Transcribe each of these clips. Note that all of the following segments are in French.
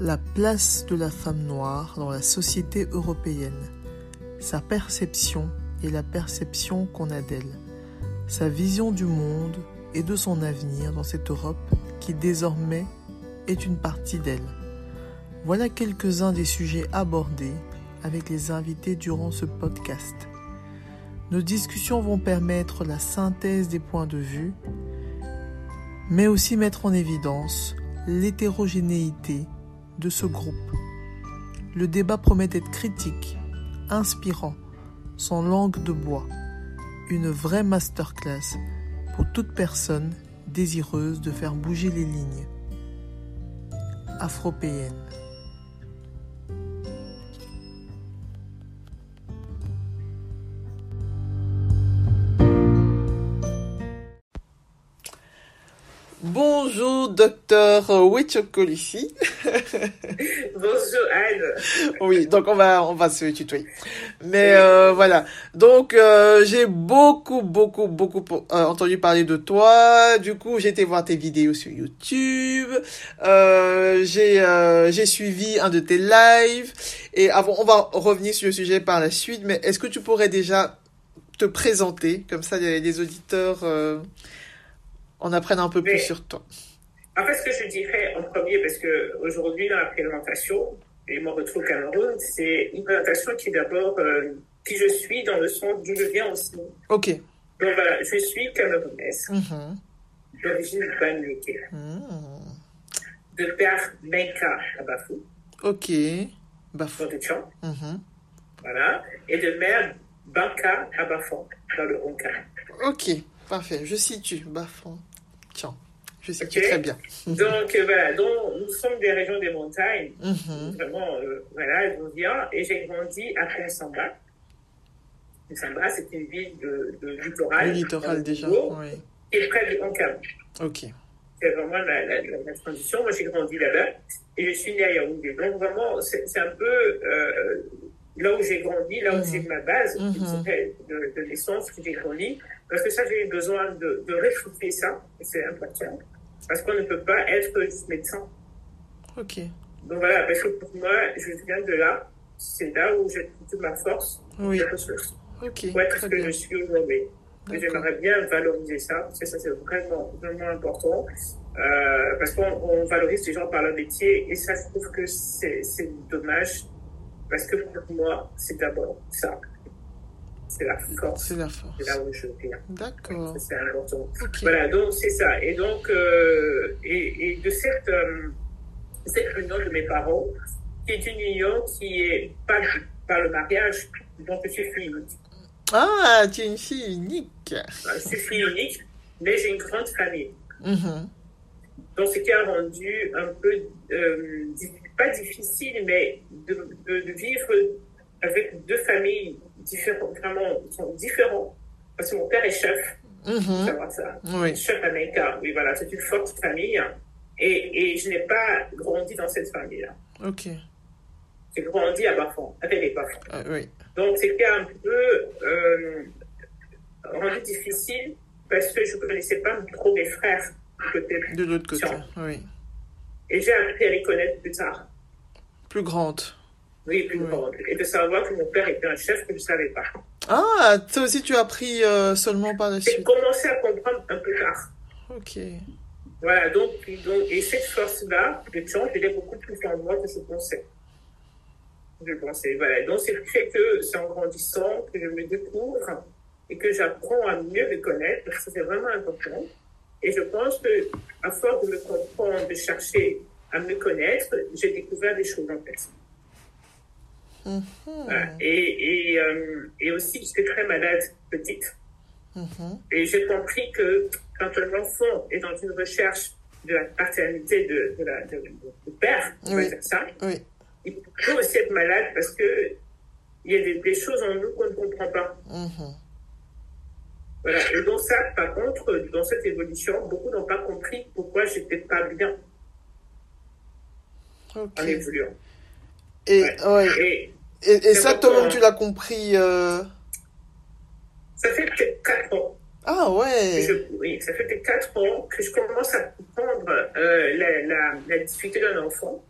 La place de la femme noire dans la société européenne. Sa perception et la perception qu'on a d'elle. Sa vision du monde et de son avenir dans cette Europe qui désormais est une partie d'elle. Voilà quelques-uns des sujets abordés avec les invités durant ce podcast. Nos discussions vont permettre la synthèse des points de vue, mais aussi mettre en évidence l'hétérogénéité de ce groupe. Le débat promet d'être critique, inspirant, sans langue de bois, une vraie masterclass pour toute personne désireuse de faire bouger les lignes. Afropéenne. Bonjour, docteur Wetchokolici. Bonjour, Anne. Oui, donc on va, on va se tutoyer. Mais euh, voilà. Donc euh, j'ai beaucoup, beaucoup, beaucoup euh, entendu parler de toi. Du coup, j'ai été voir tes vidéos sur YouTube. Euh, j'ai, euh, j'ai suivi un de tes lives. Et avant, on va revenir sur le sujet par la suite. Mais est-ce que tu pourrais déjà te présenter? Comme ça, les, les auditeurs on apprenne un peu Mais, plus sur toi. En fait, ce que je dirais en premier, parce que aujourd'hui dans la présentation, et mon retour au Cameroun, c'est une présentation qui est d'abord euh, qui je suis dans le sens d'où je viens aussi. Donc Ok. voilà, je suis camerounaise, Mhm. d'origine banouké, Mhm. de père Menka Abafou, Ok. Bafou. dans le Mhm. voilà, et de mère Banka Abafon, dans le Honka. Ok. Parfait. Je situe. Bafon. Je situe Ok. très bien. Donc euh, voilà, donc nous sommes des régions des montagnes, Mhm. vraiment, euh, voilà, d'où vient. Et j'ai grandi à Kinsamba. Kinsamba, c'est une ville de, de littoral. Le littoral déjà. Congo, Oui. Est près de Ankara. Ok. C'est vraiment la, la, la, la transition. Moi, j'ai grandi là-bas et je suis né à Yaoundé. Donc vraiment, c'est un peu euh, là où j'ai grandi, là où Mhm. j'ai ma base, Mhm. de, de naissance que j'ai grandi. Parce que ça, j'ai eu besoin de, de réfuter ça. C'est important. Parce qu'on ne peut pas être juste médecin. Ok. Donc voilà, parce que pour moi, je viens de là. C'est là où j'ai toute ma force, Oui. mes ressources, Ok. pour être ce que je suis aujourd'hui. J'aimerais bien valoriser ça, parce que ça, c'est vraiment, vraiment important. Euh, parce qu'on on valorise les gens par leur métier, et ça, je trouve que c'est c'est dommage. Parce que pour moi, c'est d'abord ça. C'est la force. C'est la force. Là où je viens. D'accord. C'est important. Voilà, donc c'est ça. Et donc, euh, et, et de cette, euh, cette union de mes parents, qui est une union qui est pas par le mariage, donc je suis fille unique. Ah, tu es une fille unique. Je suis fille unique, mais j'ai une grande famille. Mhm. Donc, ce qui a rendu un peu, euh, pas difficile, mais de, de, de vivre avec deux familles différentes, vraiment, ils sont différents. Parce que mon père est chef, faut Mhm. savoir ça. Oui. chef américain. Oui, voilà, c'est une forte famille. Et, et je n'ai pas grandi dans cette famille-là. Ok. J'ai grandi à Bafon, avec les Bafons. Ah, oui. Donc, c'était un peu euh, rendu difficile parce que je ne connaissais pas trop mes frères. De l'autre côté. Oui. Et j'ai appris à les connaître plus tard. Plus grande. Oui, grande. Et de savoir que mon père était un chef que je ne savais pas. Ah, ça aussi tu as appris euh, seulement par la J'ai suite. commencé à comprendre un peu tard. Ok. Voilà, donc, donc et cette force-là, de chance, elle est beaucoup plus en moi que je pensais. Je pensais, voilà. Donc, c'est le fait que c'est en grandissant que je me découvre et que j'apprends à mieux me connaître, parce que c'est vraiment important. Et je pense que, à force de me comprendre, de chercher à me connaître, j'ai découvert des choses en fait. Mhm. Voilà. Et, et, euh, et aussi, j'étais très malade petite. Mhm. Et j'ai compris que quand un enfant est dans une recherche de la paternité de, de la, de, de père, on va Oui. dire ça, Oui. il peut aussi être malade parce que il y a des, des choses en nous qu'on ne comprend pas. Mhm. Voilà. Et dans ça, par contre, dans cette évolution, beaucoup n'ont pas compris pourquoi j'étais pas bien en évoluant. Et, Ouais. ouais. Et et, ça, toi-même, hein. tu l'as compris. euh, ça fait peut-être quatre ans Ah ouais. je, oui, ça fait peut-être quatre ans que je commence à comprendre euh, la, la, la difficulté d'un enfant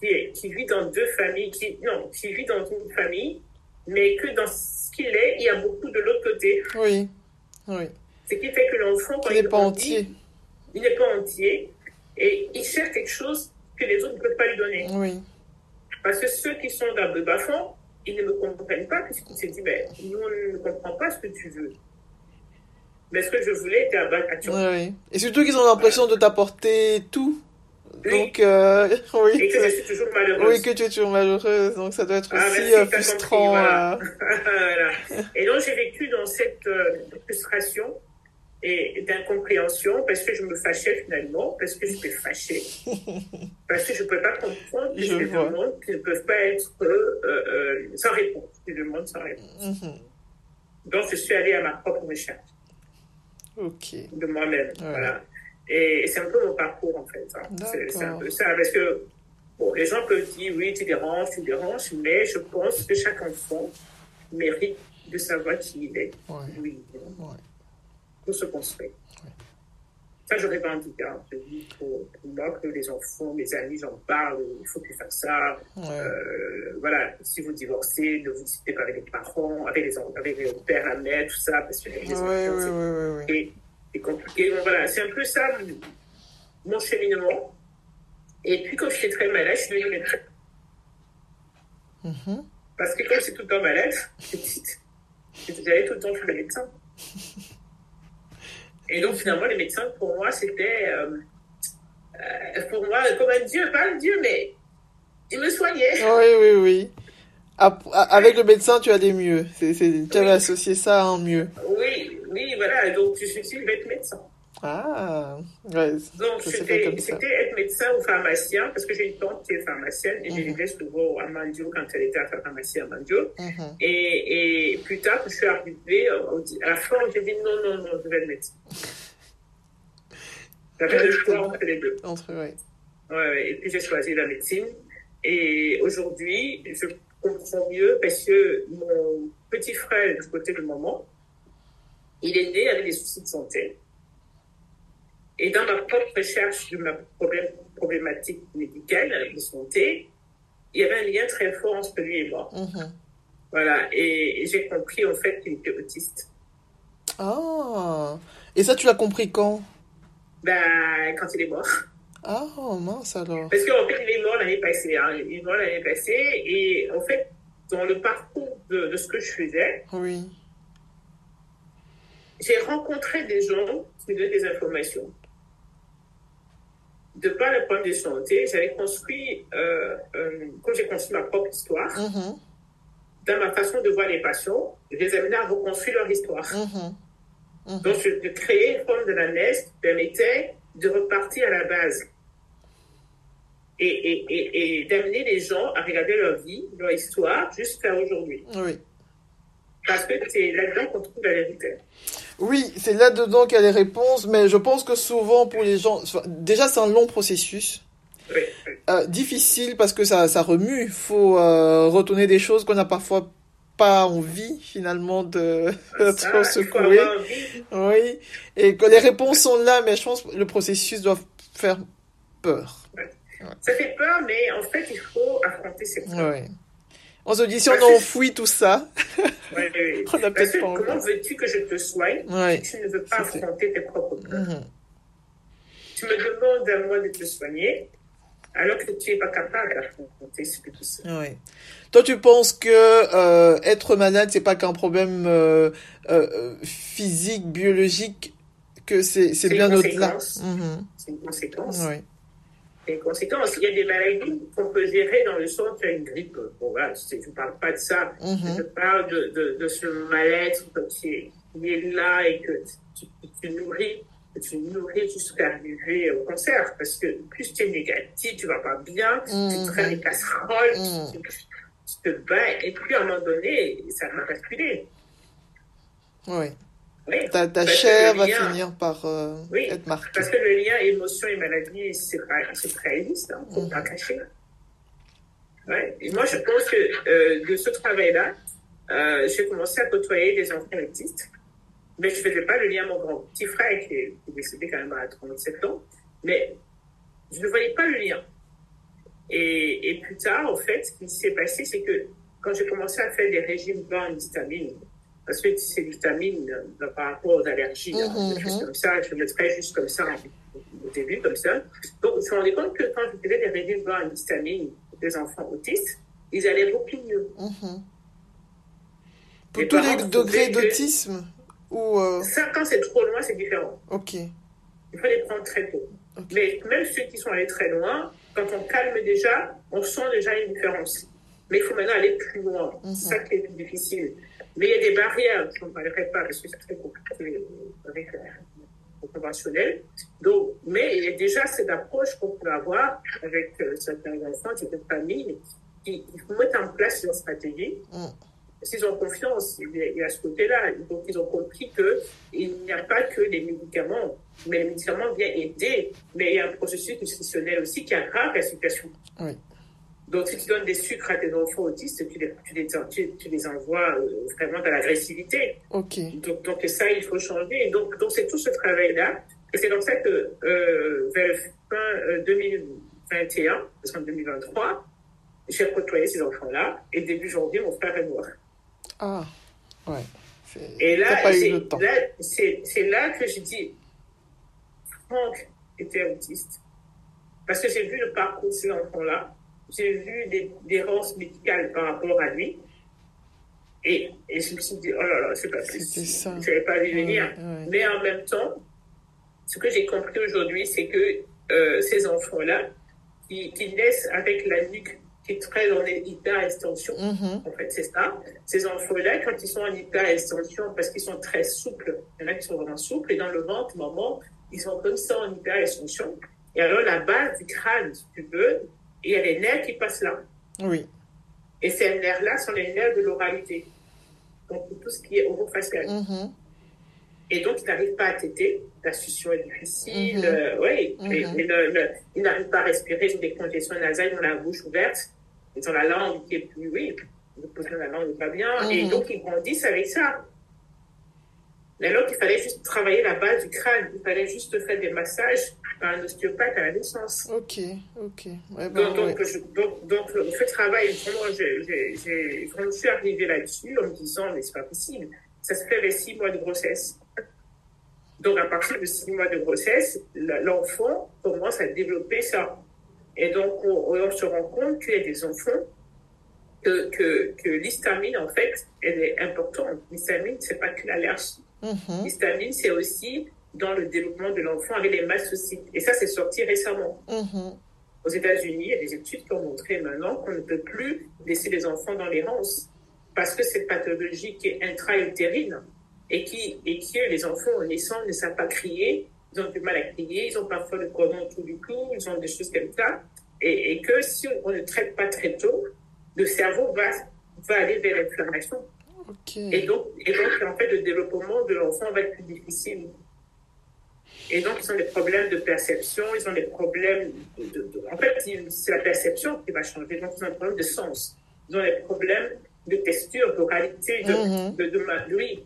qui, qui vit dans deux familles, qui, non, qui vit dans une famille, mais que dans ce qu'il est, il y a beaucoup de l'autre côté. Oui, oui. Ce qui fait que l'enfant, quand il n'est pas entier. Il n'est pas entier et il cherche quelque chose que les autres ne peuvent pas lui donner. Oui. Parce que ceux qui sont dans le bas-fond, ils ne me comprennent pas puisqu'ils se disent, mais nous, on ne comprend pas ce que tu veux. Mais ce que je voulais était à bas oui, oui. Et surtout qu'ils ont l'impression de t'apporter tout. Donc, euh, oui. Et que je suis toujours malheureuse. Oui, que tu es toujours malheureuse. Donc, ça doit être ah, aussi euh, frustrant. voilà. voilà. Et donc, j'ai vécu dans cette euh, frustration et d'incompréhension parce que je me fâchais finalement, parce que j'étais fâchée, parce que je ne pouvais pas comprendre que je les demandes qui ne peuvent pas être euh, euh, sans réponse, des demandes sans réponse. Mm-hmm. Donc je suis allée à ma propre recherche de moi-même. Voilà. Et, c'est un peu mon parcours en fait. Hein. C'est un peu ça, parce que bon, les gens peuvent dire oui, tu déranges, tu déranges, mais je pense que chaque enfant mérite de savoir qui il est. Oui se construire. Ça, je revendique. Hein. Je dis pour, moi que les enfants, mes amis, j'en parle, il faut que faire ça. Euh, voilà, si vous divorcez, ne vous disputez pas avec les parents, avec les, avec les pères, la mère, tout ça, parce que les enfants, c'est compliqué. voilà, c'est un peu ça mon cheminement. Et puis, quand j'étais très malade, je suis devenue. Mm-hmm. Parce que comme c'est tout le temps malade, j'allais tout le temps chez le médecin. Et donc, finalement, les médecins, pour moi, c'était, euh, euh, pour moi, comme un Dieu, pas un Dieu, mais ils me soignaient. Oui, oui, oui. Avec le médecin, tu as des mieux. tu avais associé ça à un mieux. Oui, oui, voilà. Donc, je suis être médecin. Ah, ouais. Donc, c'était être médecin ou pharmacien, parce que j'ai une tante qui est pharmacienne et j'ai -hmm. je souvent à Mandio quand elle était à la pharmacie à Mandio. Mhm. et, et, plus tard, quand je suis arrivée, à la fin, j'ai dit non, non, non, je vais être médecin. J'avais le choix entre les deux. Entre, ouais. Ouais, et puis j'ai choisi la médecine. Et aujourd'hui, je comprends mieux parce que mon petit frère, du côté de maman, il est né avec des soucis de santé. Et dans ma propre recherche de ma problématique médicale de santé, il y avait un lien très fort entre lui et moi. Mhm. Voilà, et, j'ai compris en fait qu'il était autiste. Ah, et ça tu l'as compris quand? Ben, quand il est mort. Ah, mince alors. Parce qu'en fait, il est mort l'année passée. Hein. Il est mort l'année passée, et en fait, dans le parcours de, de ce que je faisais, oui. j'ai rencontré des gens qui me donnaient des informations de par le point de santé, j'avais construit, euh, euh, quand j'ai construit ma propre histoire, mm-hmm. dans ma façon de voir les patients, je les amenais à reconstruire leur histoire. Mm-hmm. Mm-hmm. Donc, de créer une forme de la neige permettait de repartir à la base et, et, et, et d'amener les gens à regarder leur vie, leur histoire, jusqu'à aujourd'hui. Oui. Parce que c'est là-dedans qu'on trouve la vérité. Oui, c'est là-dedans qu'il y a les réponses, mais je pense que souvent pour les gens, déjà c'est un long processus. Euh, difficile parce que ça, ça remue. Il faut euh, retourner des choses qu'on n'a parfois pas envie finalement de, de secouer. Oui, et que les réponses sont là, mais je pense que le processus doit faire peur. Ça fait peur, mais en fait, il faut affronter ces peurs. On se dit, si on enfouit tout ça, on a peut-être pas Comment veux-tu que je te soigne si tu ne veux pas affronter tes propres peurs mm-hmm. Tu me demandes à moi de te soigner alors que tu n'es pas capable d'affronter ce que tu sais. Toi, tu penses que euh, être malade, c'est pas qu'un problème euh, euh, physique, biologique, que c'est bien au-delà. Mm-hmm. C'est une conséquence. Oui conséquences. Il y a des maladies qu'on peut gérer dans le sens une grippe. Bon, voilà, je ne parle pas de ça. Mhm. Je parle de, de, ce mal-être qui est, là et que tu, tu nourris tu nourris jusqu'à arriver au cancer. Parce que plus tu es négatif, tu vas pas bien, tu te fais des casseroles, tu, mhm. te bats, et puis à un moment donné, ça va basculer. Oui ta, chair va finir par euh, être marquée. Parce que le lien émotion et maladie, c'est très existe, hein, faut pas cacher. Ouais. Et moi, je pense que euh, de ce travail-là, euh, j'ai commencé à côtoyer des enfants autistes, mais je ne faisais pas le lien à mon grand petit frère qui est, décédé quand même à 37 ans, mais je ne voyais pas le lien. Et, et plus tard, en fait, ce qui s'est passé, c'est que quand j'ai commencé à faire des régimes bas en histamine, parce que c'est l'histamine euh, par rapport aux allergies, choses mhm. comme ça, je le mettrais juste comme ça au début, comme ça. Donc, je me rendu compte que quand je faisais des en histamine pour des enfants autistes, ils allaient beaucoup mieux. Mhm. Pour Les tous les degrés que- d'autisme ou euh, Ça, quand c'est trop loin, c'est différent. ok. Il faut les prendre très tôt. Mais même ceux qui sont allés très loin, quand on calme déjà, on sent déjà une différence. Mais il faut maintenant aller plus loin. Mhm. C'est ça qui est plus difficile. Mais il y a des barrières, je n'en parlerai pas parce que c'est très compliqué avec euh, le conventionnel. Donc, mais il y a déjà cette approche qu'on peut avoir avec euh, certains enfants, certaines familles, qui, qui mettent en place leur stratégie. Mm. S'ils ont confiance, il y a- il y a ce côté-là. Donc, ils ont compris qu'il n'y a pas que les médicaments, mais les médicaments viennent aider, mais il y a un processus nutritionnel aussi qui aggrave la situation. Oui. Donc, si tu donnes des sucres à tes enfants autistes, tu les, tu les, tu, tu les envoies euh, vraiment dans l'agressivité. Ok. Donc, donc, ça, il faut changer. Et donc, donc c'est tout ce travail-là. Et c'est dans ça que, euh, vers fin euh, 2021, parce qu'en 2023, j'ai côtoyé ces enfants-là. Et début janvier, mon frère est mort. Ah, ouais. Et là, c'est là que j'ai dit, Franck était autiste. Parce que j'ai vu le parcours de ces enfants-là. J'ai vu des des errances médicales par rapport à lui. Et, et je me suis dit, oh là là, c'est pas possible. Je n'avais pas vu venir. ouais. Mais en même temps, ce que j'ai compris aujourd'hui, c'est que euh, ces enfants-là, qui, qui naissent avec la nuque qui est très en hyper-extension, Mhm. en fait, c'est ça. Ces enfants-là, quand ils sont en hyper-extension, parce qu'ils sont très souples, il y en a qui sont vraiment souples, et dans le ventre, maman, ils sont comme ça en hyper-extension. Et alors, la base du crâne, si tu veux, il y a les nerfs qui passent là. Oui. Et ces nerfs-là sont les nerfs de l'oralité. Donc, pour tout ce qui est orofacial. Mhm. Et donc, ils n'arrivent pas à téter. La succion est difficile. Mhm. euh, oui. Le- le- ils n'arrivent pas à respirer. Ils ont des congestions nasales. Ils ont la bouche ouverte. Ils ont la langue qui est plus, oui, le position de la langue n'est pas bien. Et Mhm. donc, ils grandissent avec ça. Mais alors qu'il fallait juste travailler la base du crâne. Il fallait juste faire des massages par un ostéopathe à la naissance. Ok, ok. Ouais, ben, Donc, donc, ouais. je- donc, donc, ce travail, vraiment, je suis arrivée là-dessus en me disant, mais c'est pas possible, ça se fait avec six mois de grossesse. Donc, à partir de six mois de grossesse, l'enfant commence à développer ça. Et donc, on, on se rend compte qu'il y a des enfants que, que, que l'histamine, en fait, elle est importante. L'histamine, c'est pas que l'allergie. Mhm. L'histamine, c'est aussi dans le développement de l'enfant avec les mastocytes. Et ça, c'est sorti récemment. Mhm. Aux États-Unis, il y a des études qui ont montré maintenant qu'on ne peut plus laisser les enfants dans l'errance parce que cette pathologie qui est intra-utérine et qui et que les enfants en naissant ne savent pas crier, ils ont du mal à crier, ils ont parfois le cordon autour du cou, ils ont des choses comme ça, et, et que si on ne traite pas très tôt, le cerveau va va aller vers l'inflammation et donc, et donc, en fait, le développement de l'enfant va être plus difficile. Et donc, ils ont des problèmes de perception, ils ont des problèmes de... de- de- en fait, c'est la perception qui va changer. Donc, ils ont des problèmes de sens. Ils ont des problèmes de texture, d'oralité, de, Mhm. de, de, ma- oui.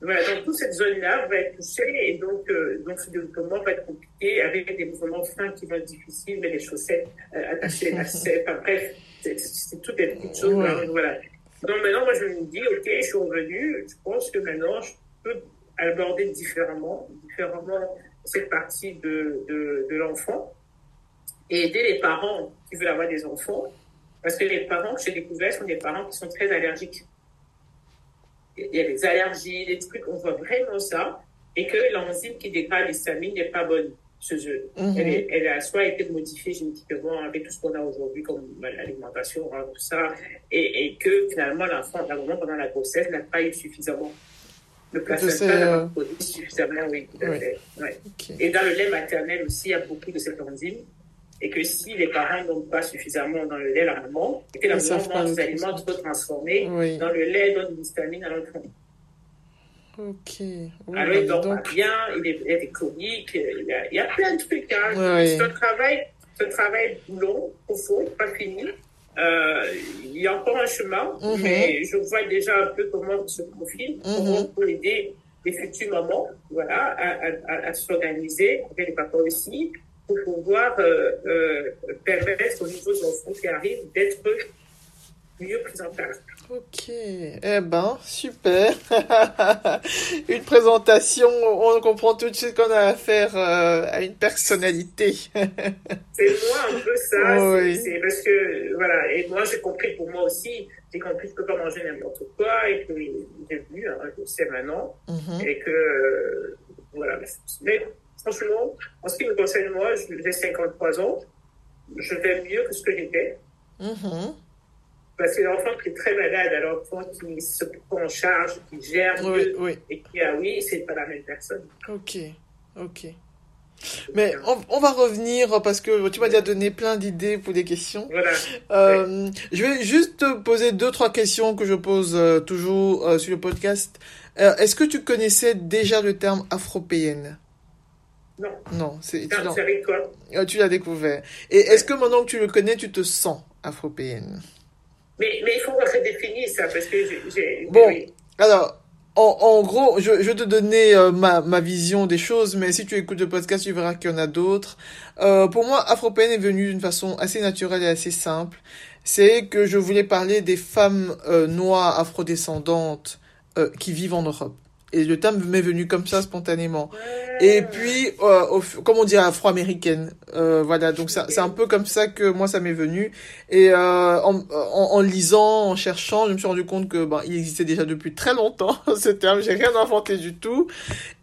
Voilà, donc toute cette zone-là va être touchée et donc, euh, donc ce développement va être compliqué avec des mouvements fins qui vont être difficiles, mais les chaussettes euh, attachées, lacets, enfin bref, c'est- toutes des petites choses. Ouais. hein, voilà. Donc maintenant, moi, je me dis, OK, je suis revenue, je pense que maintenant, je peux aborder différemment, différemment cette partie de, de, de l'enfant et aider les parents qui veulent avoir des enfants. Parce que les parents que j'ai découverts sont des parents qui sont très allergiques. Il y a des allergies, des trucs, on voit vraiment ça. Et que l'enzyme qui dégrade l'histamine n'est pas bonne chez eux. Mhm. Elle, a soit été modifiée génétiquement avec tout ce qu'on a aujourd'hui comme l'alimentation, hein, tout ça, et, et que finalement l'enfant, la maman pendant la grossesse n'a pas eu suffisamment. Le placenta n'a euh, pas produit suffisamment, oui, tout à Ouais. fait. Ouais. Et dans le lait maternel aussi, il y a beaucoup de cette enzyme. Et que si les parents n'ont pas suffisamment dans le lait la maman, et que la maman le des aliments trop transformés, Oui. dans le lait donne de l'histamine à l'enfant. Ok. Oui, Alors, il dort pas bien, il, est- il des chroniques, il y a, il y a plein de trucs. Hein. C'est un travail, un travail long, profond, pas fini. Euh, il y a encore un chemin, Mhm. mais je vois déjà un peu comment se profile, comment on Mhm. peut aider les futures mamans voilà, à, à, à, à s'organiser, avec les papas aussi, pour pouvoir euh, euh, permettre aux nouveaux enfants qui arrivent d'être mieux pris en charge. Ok, eh ben, super. une présentation, on comprend tout de suite qu'on a affaire euh, à une personnalité. c'est moi un peu ça, c'est parce que, voilà, et moi j'ai compris pour moi aussi, j'ai compris que je peux pas manger n'importe quoi et que j'ai vu, hein, je sais maintenant, mhm. et que, voilà, mais franchement, en ce qui me concerne moi, j'ai 53 ans, je vais mieux que ce que j'étais. Mhm. Parce que l'enfant qui est très malade, à l'enfant qui se prend en charge, qui gère et qui a oui, c'est pas la même personne. Ok, ok. Mais on, va revenir parce que tu m'as déjà donné plein d'idées pour des questions. Voilà. Euh, je vais juste te poser deux, trois questions que je pose euh, toujours euh, sur le podcast. Est-ce que tu connaissais déjà le terme afropéenne? Non. Non, c'est tu l'as découvert. Et est-ce que maintenant que tu le connais, tu te sens afropéenne? Mais, mais il faut redéfinir ça, parce que j'ai... Bon, alors, en, en, gros, je, je vais te donner euh, ma, ma vision des choses, mais si tu écoutes le podcast, tu verras qu'il y en a d'autres. Euh, pour moi, Afropéenne est venue d'une façon assez naturelle et assez simple. C'est que je voulais parler des femmes euh, noires afrodescendantes euh, qui vivent en Europe. Et le terme m'est venu comme ça spontanément. Et puis, euh, comme on dit, afro-américaine. Euh, voilà, donc c'est un peu comme ça que moi ça m'est venu. Et euh, en, en, lisant, en cherchant, je me suis rendu compte que ben, il existait déjà depuis très longtemps ce terme. J'ai rien inventé du tout.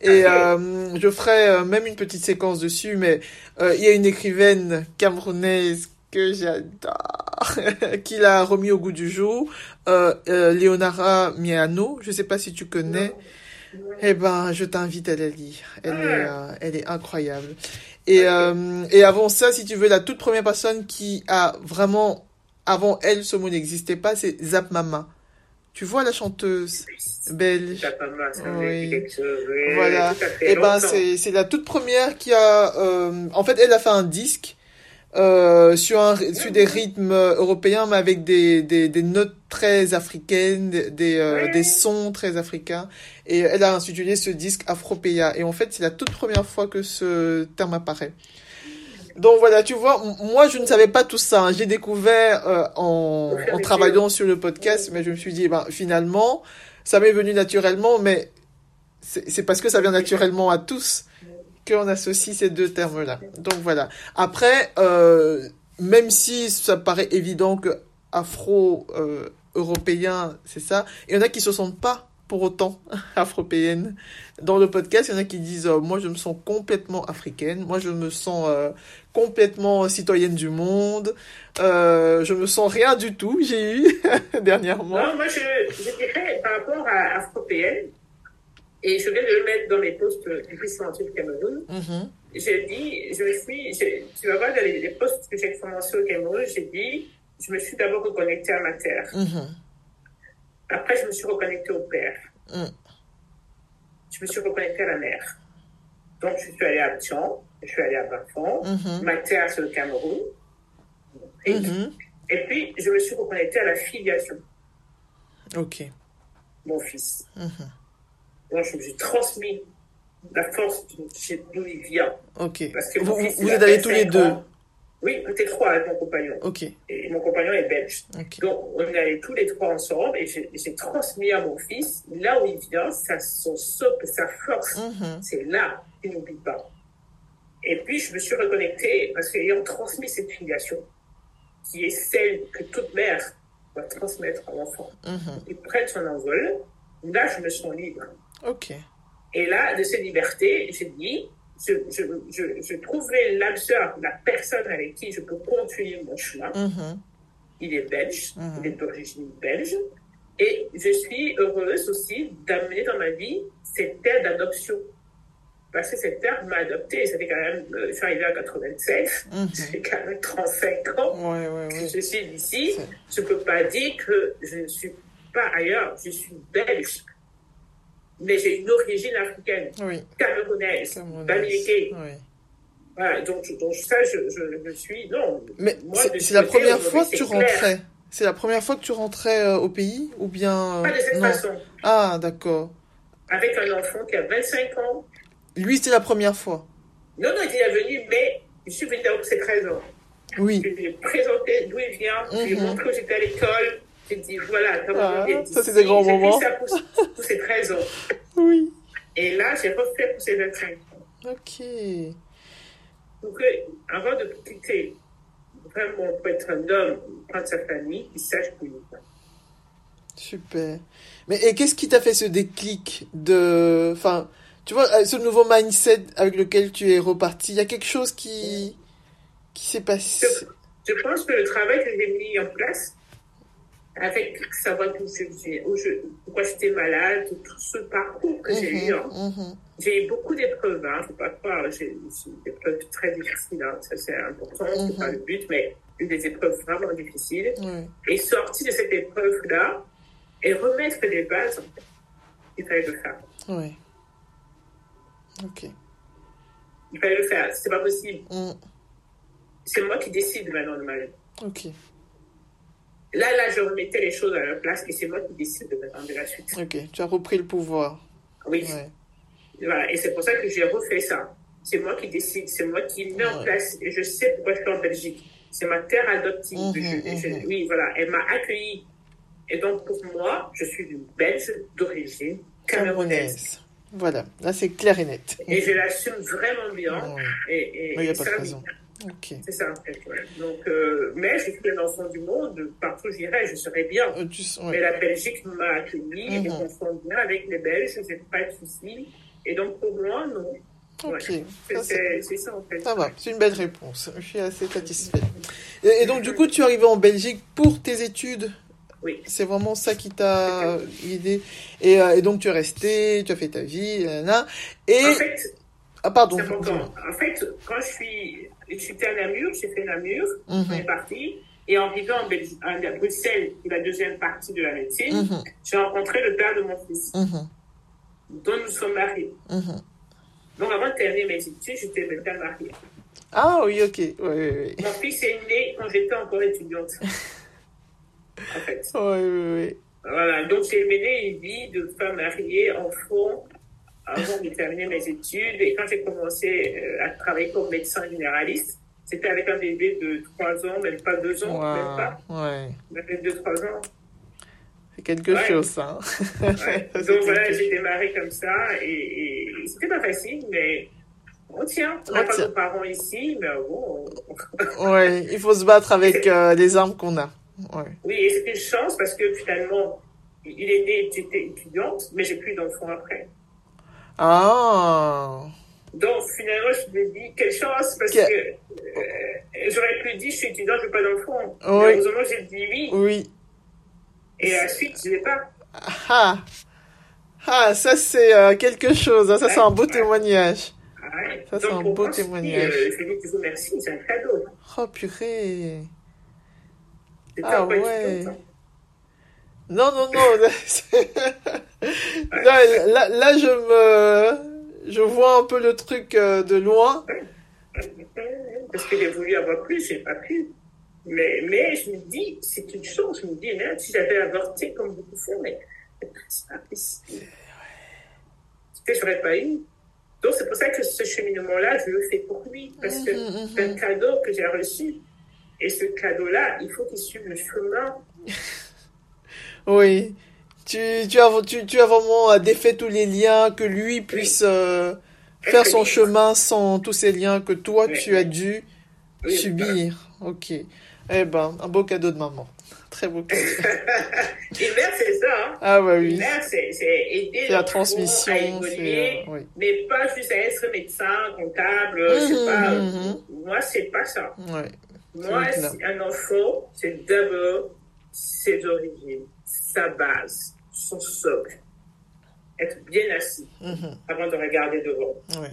Et euh, je ferai euh, même une petite séquence dessus. Mais euh, il y a une écrivaine camerounaise que j'adore, qui l'a remis au goût du jour, euh, euh, Leonara Miano. Je sais pas si tu connais. Eh ben, je t'invite à la lire. Elle, est, euh, elle est incroyable. Et, euh, et avant ça, si tu veux, la toute première personne qui a vraiment, avant elle, ce mot n'existait pas, c'est Zap Mama. Tu vois la chanteuse belge? Zap Mama, ça oui. voilà. Et eh ben, c'est, c'est la toute première qui a, euh, en fait, elle a fait un disque euh, sur, un, sur des rythmes européens, mais avec des, des, des notes très africaines, des, euh, des sons très africains. Et elle a intitulé ce disque Afropéa. Et en fait, c'est la toute première fois que ce terme apparaît. Donc voilà, tu vois, moi je ne savais pas tout ça. Hein. J'ai découvert euh, en, en travaillant sur le podcast, mais je me suis dit, ben, finalement, ça m'est venu naturellement, mais c'est parce que ça vient naturellement à tous qu'on associe ces deux termes-là. Donc voilà. Après, euh, même si ça paraît évident que afro-européen, euh, c'est ça, il y en a qui se sentent pas pour autant afropéenne. Dans le podcast, il y en a qui disent euh, moi je me sens complètement africaine, moi je me sens complètement citoyenne du monde, euh, je me sens rien du tout, j'ai eu dernièrement. Non, moi je, je dirais par rapport à afropéenne, et je viens de le mettre dans mes posts du vice du Cameroun. Mm-hmm. J'ai dit, je me suis, tu vas voir dans les, posts que j'ai commencé au Cameroun, j'ai dit, je me suis d'abord reconnectée à ma terre. Mm-hmm. Après, je me suis reconnectée au père. Mm. Je me suis reconnectée à la mère. Donc, je suis allée à Tian, je suis allée à Bafon, mm-hmm. ma terre, c'est le Cameroun. Et, et, puis, je me suis reconnectée à la filiation. Ok. Mon fils j'ai transmis la force d'où il vient. Ok. Parce que vous, vous êtes allés tous les deux Oui, on était trois avec mon compagnon. Ok. Et mon compagnon est belge. Donc, on est allés tous les trois ensemble et j'ai transmis à mon fils, là où il vient, sa, son socle, sa force, mhm. c'est là qu'il n'oublie pas. Et puis, je me suis reconnectée parce qu'ayant transmis cette filiation, qui est celle que toute mère doit transmettre à l'enfant, mhm. il prête son envol, là, je me sens libre. Ok. Et là, de cette liberté, j'ai dit, je, je, je, je trouverai l'âme sœur, la personne avec qui je peux continuer mon chemin. Mm-hmm. Il est belge, mm-hmm. il est d'origine belge. Et je suis heureuse aussi d'amener dans ma vie cette terre d'adoption. Parce que cette terre m'a adopté, ça fait quand même, euh, je suis arrivée à 87, j'ai quand même 35 ans ouais, ouais, ouais. je suis ici. Je ne peux pas dire que je ne suis pas ailleurs, je suis belge mais j'ai une origine africaine, oui. camerounaise, américaine. Oui. Voilà, donc, donc ça, je, je, suis. Non. Mais c'est la première fois que tu rentrais C'est la première fois que tu rentrais euh, au pays Ou bien. Pas de cette façon. Ah, d'accord. Avec un enfant qui a 25 ans. Lui, c'était la première fois Non, non, il est venu, mais Je suis venue pour ses 13 ans. Oui. Je lui ai présenté d'où il vient, je lui ai Mhm. montré où j'étais à l'école. J'ai dit, voilà, comment Ah, ça, c'est des grands J'ai fait moments. ça pour, pour ses 13 ans. Oui. Et là, j'ai refait pour ses 25 ans. Ok. Donc, euh, avant de quitter, vraiment, pour être un homme, prendre sa famille, il sache qu'il est pas. Super. Mais et qu'est-ce qui t'a fait ce déclic de, enfin, tu vois, euh, ce nouveau mindset avec lequel tu es reparti, il y a quelque chose qui qui s'est passé. Je pense que le travail que j'ai mis en place, avec savoir d'où je viens, où je, pourquoi j'étais malade, tout ce parcours que j'ai eu, hein. Mhm, mhm. j'ai eu beaucoup d'épreuves, hein, faut pas croire, j'ai eu des épreuves très difficiles, hein, ça c'est important, Mhm. c'est pas le but, mais eu des épreuves vraiment difficiles. Et sortir de cette épreuve-là et remettre les bases, en fait, il fallait le faire. Ouais. Ok. Il fallait le faire, c'est pas possible. Mm. C'est moi qui décide maintenant de ma vie. Ok. Là, là, je remettais les choses à leur place et c'est moi qui décide de de la suite. Ok. Tu as repris le pouvoir. Oui, Ouais. voilà. Et c'est pour ça que j'ai refait ça. C'est moi qui décide, c'est moi qui mets en place et je sais pourquoi je suis en Belgique. C'est ma terre adoptive. Mhm, Je- je- mhm. oui, voilà, elle m'a accueilli. Et donc, pour moi, je suis une Belge d'origine camerounaise. Voilà. Là, c'est clair et net. Et je l'assume vraiment bien. Et, et, Il n'y a et pas de raison. C'est ça, en fait. ouais. Donc, euh, mais je suis un enfant du monde. Partout j'irai, je serai bien. Euh, tu- Mais la Belgique m'a accueilli et Mhm. confond bien avec les Belges. J'ai pas de soucis. Et donc, pour moi, non. Ok. Ouais. Ça, C'est ça, en fait. Ça va, c'est une belle réponse. Je suis assez satisfaite. Et, et donc, du coup, tu es arrivé en Belgique pour tes études? Oui. C'est vraiment ça qui t'a guidé. Et, euh, et donc, tu es resté, tu as fait ta vie, nanana. Et. En fait, ah, pardon. c'est important. dis-moi. En fait, quand je suis, j'étais à Namur, j'ai fait Namur, Mhm, on est parti. Et en vivant en Belgique, à Bruxelles, la deuxième partie de la médecine, mhm, j'ai rencontré le père de mon fils, mhm, dont nous sommes mariés. mhm. Donc, avant de terminer mes études, j'étais déjà mariée. Ah oui, ok. Oui, oui, Mon fils est né quand j'étais encore étudiante. en fait. oui. Oui, oui, Voilà. Donc, j'ai mené une vie de femme mariée, enfant, avant de terminer mes études. Et quand j'ai commencé euh, à travailler comme médecin généraliste, c'était avec un bébé de 3 ans, même pas 2 oui. ans, même pas. Ouais. Même 2-3 ans. C'est quelque Ouais. chose, ça. Ouais. Ça, c'est Donc voilà, j'ai démarré comme ça. Et, et c'était pas facile, mais on tient. On n'a pas nos parents ici, mais bon, on- Ouais, il faut se battre avec euh, les armes qu'on a. Ouais. Oui, et c'est une chance parce que finalement, il est né, j'étais étudiante, mais j'ai plus d'enfants après. Ah. Donc finalement, je me dis, quelle chance, parce Que- que euh, j'aurais pu dire, je suis étudiante, je veux pas d'enfants. Oui. Heureusement, j'ai dit oui, Oui. et à la suite, je l'ai pas. Ah. Ah, ça c'est euh, quelque chose. hein. Ça c'est un beau témoignage. Ah ouais. Ça, c'est un beau dis, témoignage. euh, je lui dis toujours merci, c'est un cadeau. Oh purée. Ah ouais. Non, non, non. là, là, là, je me, je vois un peu le truc euh, de loin. Parce que j'ai voulu avoir plus, j'ai pas pu. Mais, mais je me dis, c'est une chose. Je me dis, merde, si j'avais avorté comme beaucoup font, mais c'est pas possible. Que j'aurais pas eu. Donc c'est pour ça que ce cheminement-là, je le fais pour lui. Parce que Mhm, mhm. c'est un cadeau que j'ai reçu. Et ce cadeau-là, il faut qu'il suive le chemin. Oui. Tu, tu as, tu, tu as vraiment défait tous les liens, que lui puisse euh, faire son chemin sans tous ces liens que toi tu as dû subir. Ok. Eh ben, un beau cadeau de maman. Très beau cadeau. Et mère, c'est ça. Hein. Ah bah oui. Mère, c'est c'est aider la transmission. à évoluer. euh, oui. Mais pas juste à être médecin, comptable, je sais Mhm, pas. mhm. Moi, c'est pas ça. Ouais. Moi, un enfant, c'est d'abord ses origines, sa base, son socle. Être bien assis Mhm. avant de regarder devant. Ouais.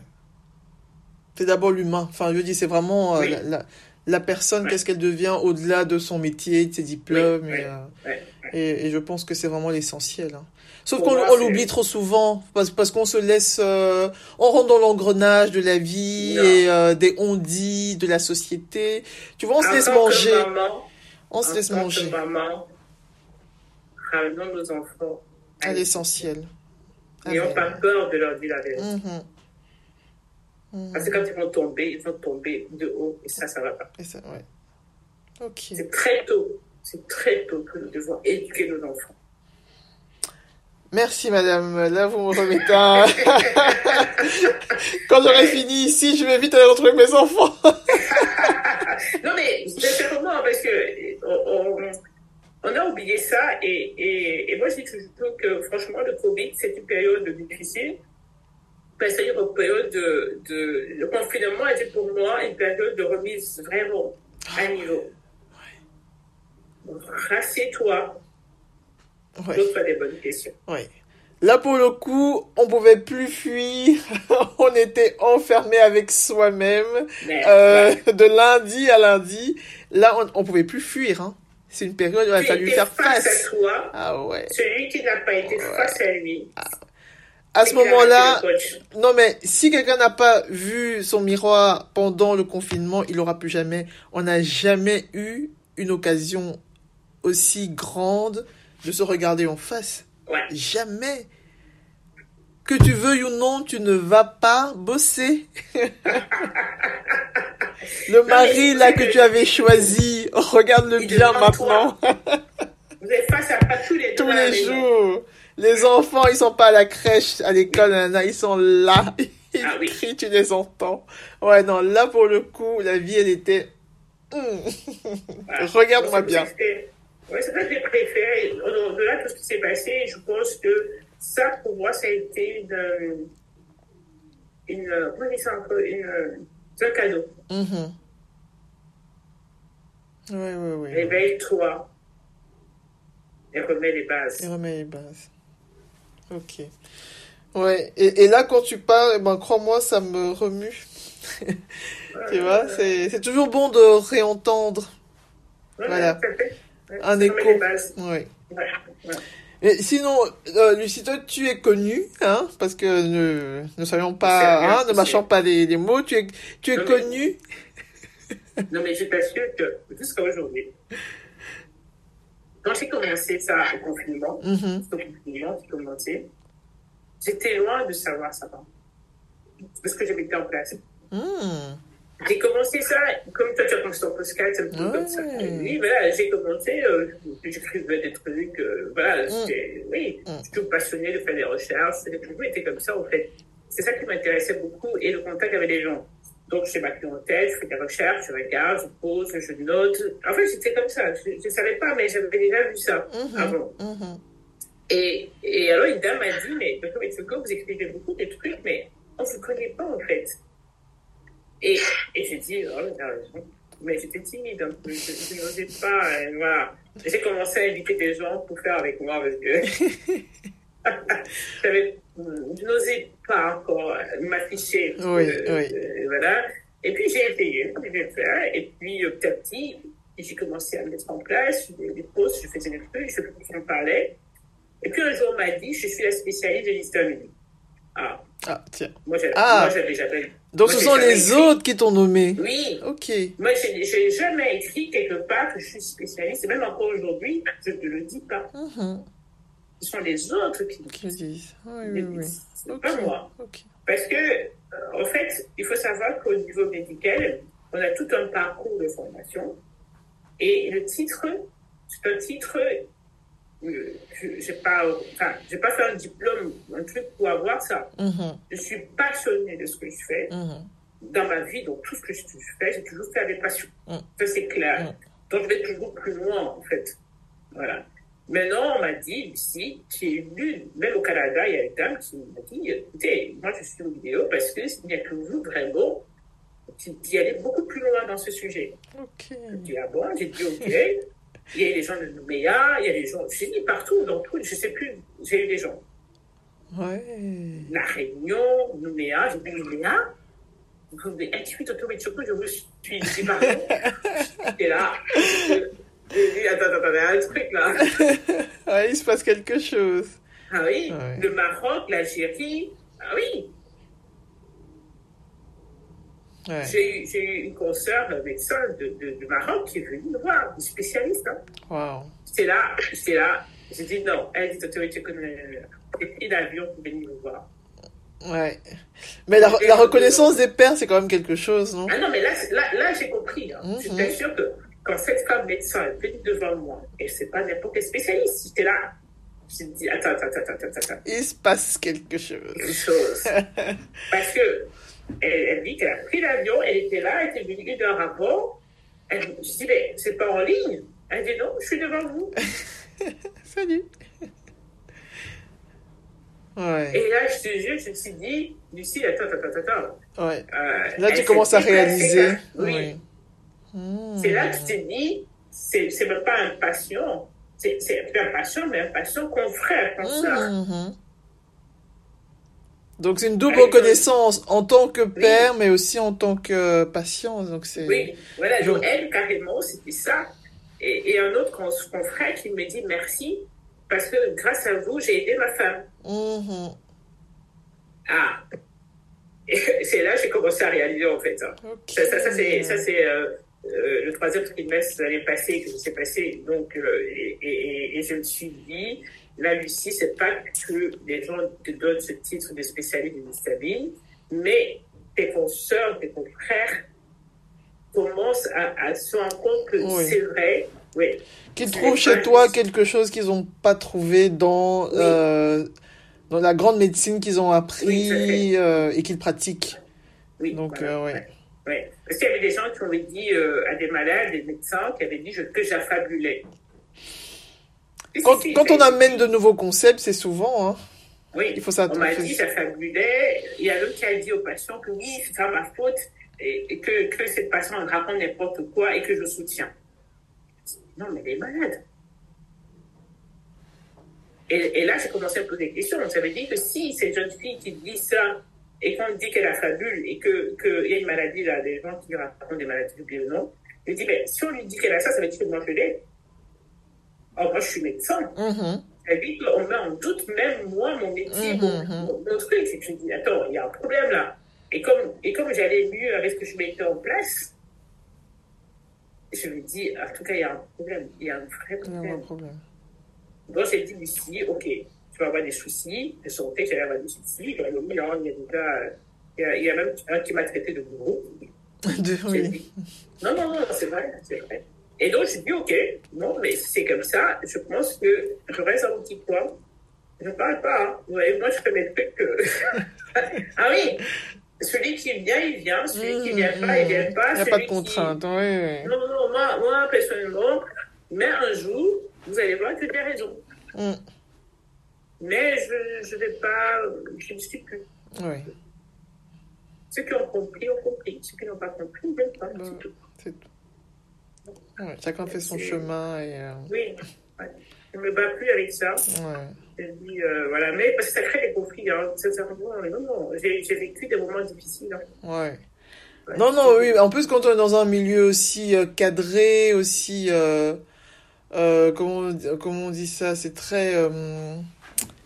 C'est d'abord l'humain. Enfin, je dis, c'est vraiment euh, Oui. la, la, la personne, Ouais. qu'est-ce qu'elle devient au-delà de son métier, de ses diplômes. Oui, et, oui, euh, Ouais. et, et je pense que c'est vraiment l'essentiel. hein. Sauf qu'on l'oublie trop souvent, parce, parce qu'on se laisse... euh, on rentre dans l'engrenage de la vie Non. et euh, des on-dit de la société. Tu vois, on se laisse manger. maman, On se en laisse manger maman, ramenons nos enfants à l'essentiel. N'ayons pas peur de leur dire la vérité. Mhm. Mhm. Parce que quand ils vont tomber, ils vont tomber de haut et ça, ça va pas. Ouais. C'est très tôt. C'est très tôt que nous devons éduquer nos enfants. Merci madame, là vous me remettez un... Quand j'aurai fini ici, je vais vite aller retrouver mes enfants. non mais c'est vraiment parce que on, on, a oublié ça et, et, et moi je dis toujours que franchement le Covid c'est une période difficile c'est une période de, de, le confinement était pour moi une période de remise vraiment à niveau. Rassieds-toi. Ouais. Pose-toi des bonnes questions. Oui. Là, pour le coup, on pouvait plus fuir. on était enfermé avec soi-même. Euh, de lundi à lundi. Là, on, on pouvait plus fuir. Hein. C'est une période où il a fallu faire face. face. à toi. Ah ouais. Celui qui n'a pas été face à lui. Ah à ce moment-là, non mais si quelqu'un n'a pas vu son miroir pendant le confinement, il n'aura plus jamais. On n'a jamais eu une occasion aussi grande de se regarder en face. Jamais. Que tu veuilles ou non, tu ne vas pas bosser. le mari là que tu avais choisi, regarde-le bien maintenant. Vous êtes face à pas tous les, tous les jours. Les enfants, ils sont pas à la crèche, à l'école, ils sont là. Ils ah crient, tu les entends. Ouais, non, là, pour le coup, la vie, elle était... Hmm. Regarde-moi bien. Oui, c'est ça que j'ai préféré. Au-delà de tout ce qui s'est passé, je pense que ça, pour moi, ça a été une... une comment on dit ça encore? Une, un cadeau. Mm Oui, oui, oui. Réveille-toi et remets les bases. Et remets les bases. Ok. Ouais, et, et là, quand tu parles, eh ben, crois-moi, ça me remue. tu vois, c'est toujours bon de réentendre. voilà. Un écho. Oui. Mais sinon, euh, Lucie, toi, tu es connue, hein, parce que ne, ne savions pas, hein, ne mâchons pas les, les, mots, tu es, tu es connue. non, mais je t'assure que jusqu'à aujourd'hui, quand j'ai commencé ça au confinement, mm -hmm. au confinement qui commençait, j'étais loin de savoir ça. Parce que j'avais été en place. Mm. J'ai commencé ça, comme toi tu as commencé ton podcast, un peu comme ça. Oui, voilà, j'ai commencé, euh, j'écrivais des trucs, euh, voilà, mm. oui, mm. je suis tout passionné de faire des recherches, j'ai toujours été comme ça en fait. C'est ça qui m'intéressait beaucoup et le contact avec les gens. Donc, j'ai ma clientèle, je fais des recherches, je regarde, je pose, je note. En fait, j'étais comme ça. Je ne savais pas, mais j'avais déjà vu ça mm-hmm. avant. Mm-hmm. Et, et alors, une dame m'a dit, mais docteur Mitsoko, vous écrivez beaucoup de trucs, mais on ne vous connaît pas, en fait. Et, et j'ai dit, oh, mais j'étais timide, donc je, je n'osais pas. Et voilà. J'ai commencé à inviter des gens pour faire avec moi parce que je n'osais pas encore m'afficher. Oui, euh, oui. Euh, voilà. Et puis j'ai essayé de faire. Et puis petit à petit, j'ai commencé à mettre en place des, posts, je faisais des trucs, je, me parlais. Et puis un jour, on m'a dit, je suis la spécialiste de l'histoire Ah. Ah, tiens. Moi, j'avais ah. jamais. Donc, ce sont les autres qui t'ont nommé Oui. Ok. Moi, j'ai jamais écrit quelque part que je suis spécialiste. Et même encore aujourd'hui, je ne le dis pas. Mm ce sont les autres qui, qui disent. Oui, oui, oui. Pas moi. Parce que, euh, en fait, il faut savoir qu'au niveau médical, on a tout un parcours de formation. Et le titre, c'est un titre, je n'ai pas, enfin, pas fait un diplôme, un truc pour avoir ça. Mm-hmm. Je suis passionnée de ce que je fais. Mm-hmm. Dans ma vie, donc tout ce que je fais, j'ai toujours fait avec passion. Mm. Ça, c'est clair. Mm. Donc, je vais toujours plus loin, en fait. Voilà. Maintenant, on m'a dit, Lucie, qui est venue, même au Canada, il y a une dame qui m'a dit, écoutez, moi je suis une vidéo parce qu'il n'y a que vous vraiment qui, allez beaucoup plus loin dans ce sujet. Ok. J'ai dit, ah bon, j'ai dit, ok. il y a des gens de Nouméa, il y a des gens, j'ai dit partout, dans tout, je sais plus, j'ai eu des gens. Ouais. La Réunion, Nouméa, j'ai dit Nouméa. Vous pouvez intuiter autour surtout, je me suis dit, pardon. J'étais là. J'ai dit, attends, attends, il y a un truc là. ah, il se passe quelque chose. Ah oui, ouais. le Maroc, l'Algérie, ah oui. Ouais. J'ai eu une consoeur médecin de, de, Maroc qui est venue me voir, une spécialiste. Hein. Wow. C'est là, c'est là. J'ai dit non, elle dit autorité économique. J'ai pris l'avion pour venir me voir. Ouais. Mais la, la reconnaissance des pères, c'est quand même quelque chose, non? Ah non, mais là, là, là j'ai compris. Hein. Mm -hmm. Je t'assure que quand cette femme médecin est venue devant moi, et c'est pas n'importe quel spécialiste, j'étais là. Me dis, attends, attends, attends, attends, attends. Il se passe quelque chose. Quelque chose. Parce que elle, elle dit qu'elle a pris l'avion, elle était là, elle était venue d'un rapport. Elle, je dis, mais c'est pas en ligne. Elle dit, non, je suis devant vous. Salut. Ouais. Et là, je te jure, je me suis dit, Lucie, attends, attends, attends. Ouais. Euh, là, tu commences à réaliser. Oui. oui. Mmh. C'est là que tu te dis, c'est même pas un patient. C'est un patient, mais un patient confrère, comme mmh. ça. Donc, c'est une double Avec reconnaissance en tant que père, oui. mais aussi en tant que patient. Donc, oui, voilà. Donc, elle, carrément, c'était ça. Et, et, un autre confrère qui me dit merci parce que grâce à vous, j'ai aidé ma femme. Mmh. Ah. Et c'est là que j'ai commencé à réaliser, en fait. Okay. Ça, ça, ça c'est euh, euh, le troisième trimestre l'année passée que s'est passé. Donc, euh, et, et, et, je me suis dit, là, Lucie, c'est pas que les gens te donnent ce titre de spécialiste de stabile, mais tes consoeurs, tes confrères commencent à, à se rendre compte que oui. c'est vrai. Oui. Qu'ils trouvent chez toi quelque chose qu'ils n'ont pas trouvé dans, oui. euh, dans la grande médecine qu'ils ont appris oui, euh, et qu'ils pratiquent. Oui, Donc, voilà, euh, ouais. ouais. Ouais. Parce qu'il y avait des gens qui avaient dit à des malades, des médecins, qui avaient dit que j'affabulais. Quand, si, quand on amène de nouveaux concepts, c'est souvent. Hein, oui, il faut on m'a dit j'affabulais. Il y a l'autre qui a dit au patient que oui, c'est pas ma faute et, que, que cette patiente raconte n'importe quoi et que je soutiens. Non, mais elle est malade. Et, et là, j'ai commencé à poser des questions. Ça veut dire que si cette jeune fille qui dit ça et qu'on dit qu'elle a fabule et qu'il que y a une maladie, là, des gens qui racontent des maladies oubliées ou non, je dis, mais si on lui dit qu'elle a ça, ça veut dire que moi je l'ai. Oh, moi je suis médecin. Mm -hmm. Elle dit qu'on met en doute même moi, mon métier, mon, -hmm. mon, mon truc. Et je dis, attends, il y a un problème là. Et comme, et comme j'allais mieux avec ce que je mettais en place, je me dis, en tout cas, il y a un problème. Il y a un vrai Il y a problème. un problème. Donc j'ai dit ici, ok, tu vas avoir des soucis de santé, j'allais avoir des soucis. Il y a des gars, il y a, il y a même un qui m'a traité de bourreau. De, oui. dit, non, non, non, c'est vrai, c'est vrai. Et donc, j'ai dit, OK, non, mais si c'est comme ça, je pense que je reste un petit coin. Je ne parle pas. Hein. Vous voyez, moi, je fais mes trucs. euh. ah oui, celui qui vient, il vient. Celui qui ne vient pas, il ne vient pas. Il n'y a pas de qui- contrainte. Oui, oui. Non, non, moi, moi, personnellement, mais un jour, vous allez voir que j'ai raison. Mm. Mais je ne vais pas, je ne suis plus. Oui, Ceux qui ont compris ont compris. Ceux qui n'ont pas compris, ils n'aiment pas. Bah, c'est tout. Ouais, chacun fait son chemin et. euh, Oui, ouais. je ne me bats plus avec ça. Je dis, euh, voilà, mais parce que ça crée des conflits, hein. Non, non, j'ai vécu des moments difficiles. hein. Non, non, oui. En plus, quand on est dans un milieu aussi euh, cadré, aussi. comment, on dit- comment on dit ça? C'est très.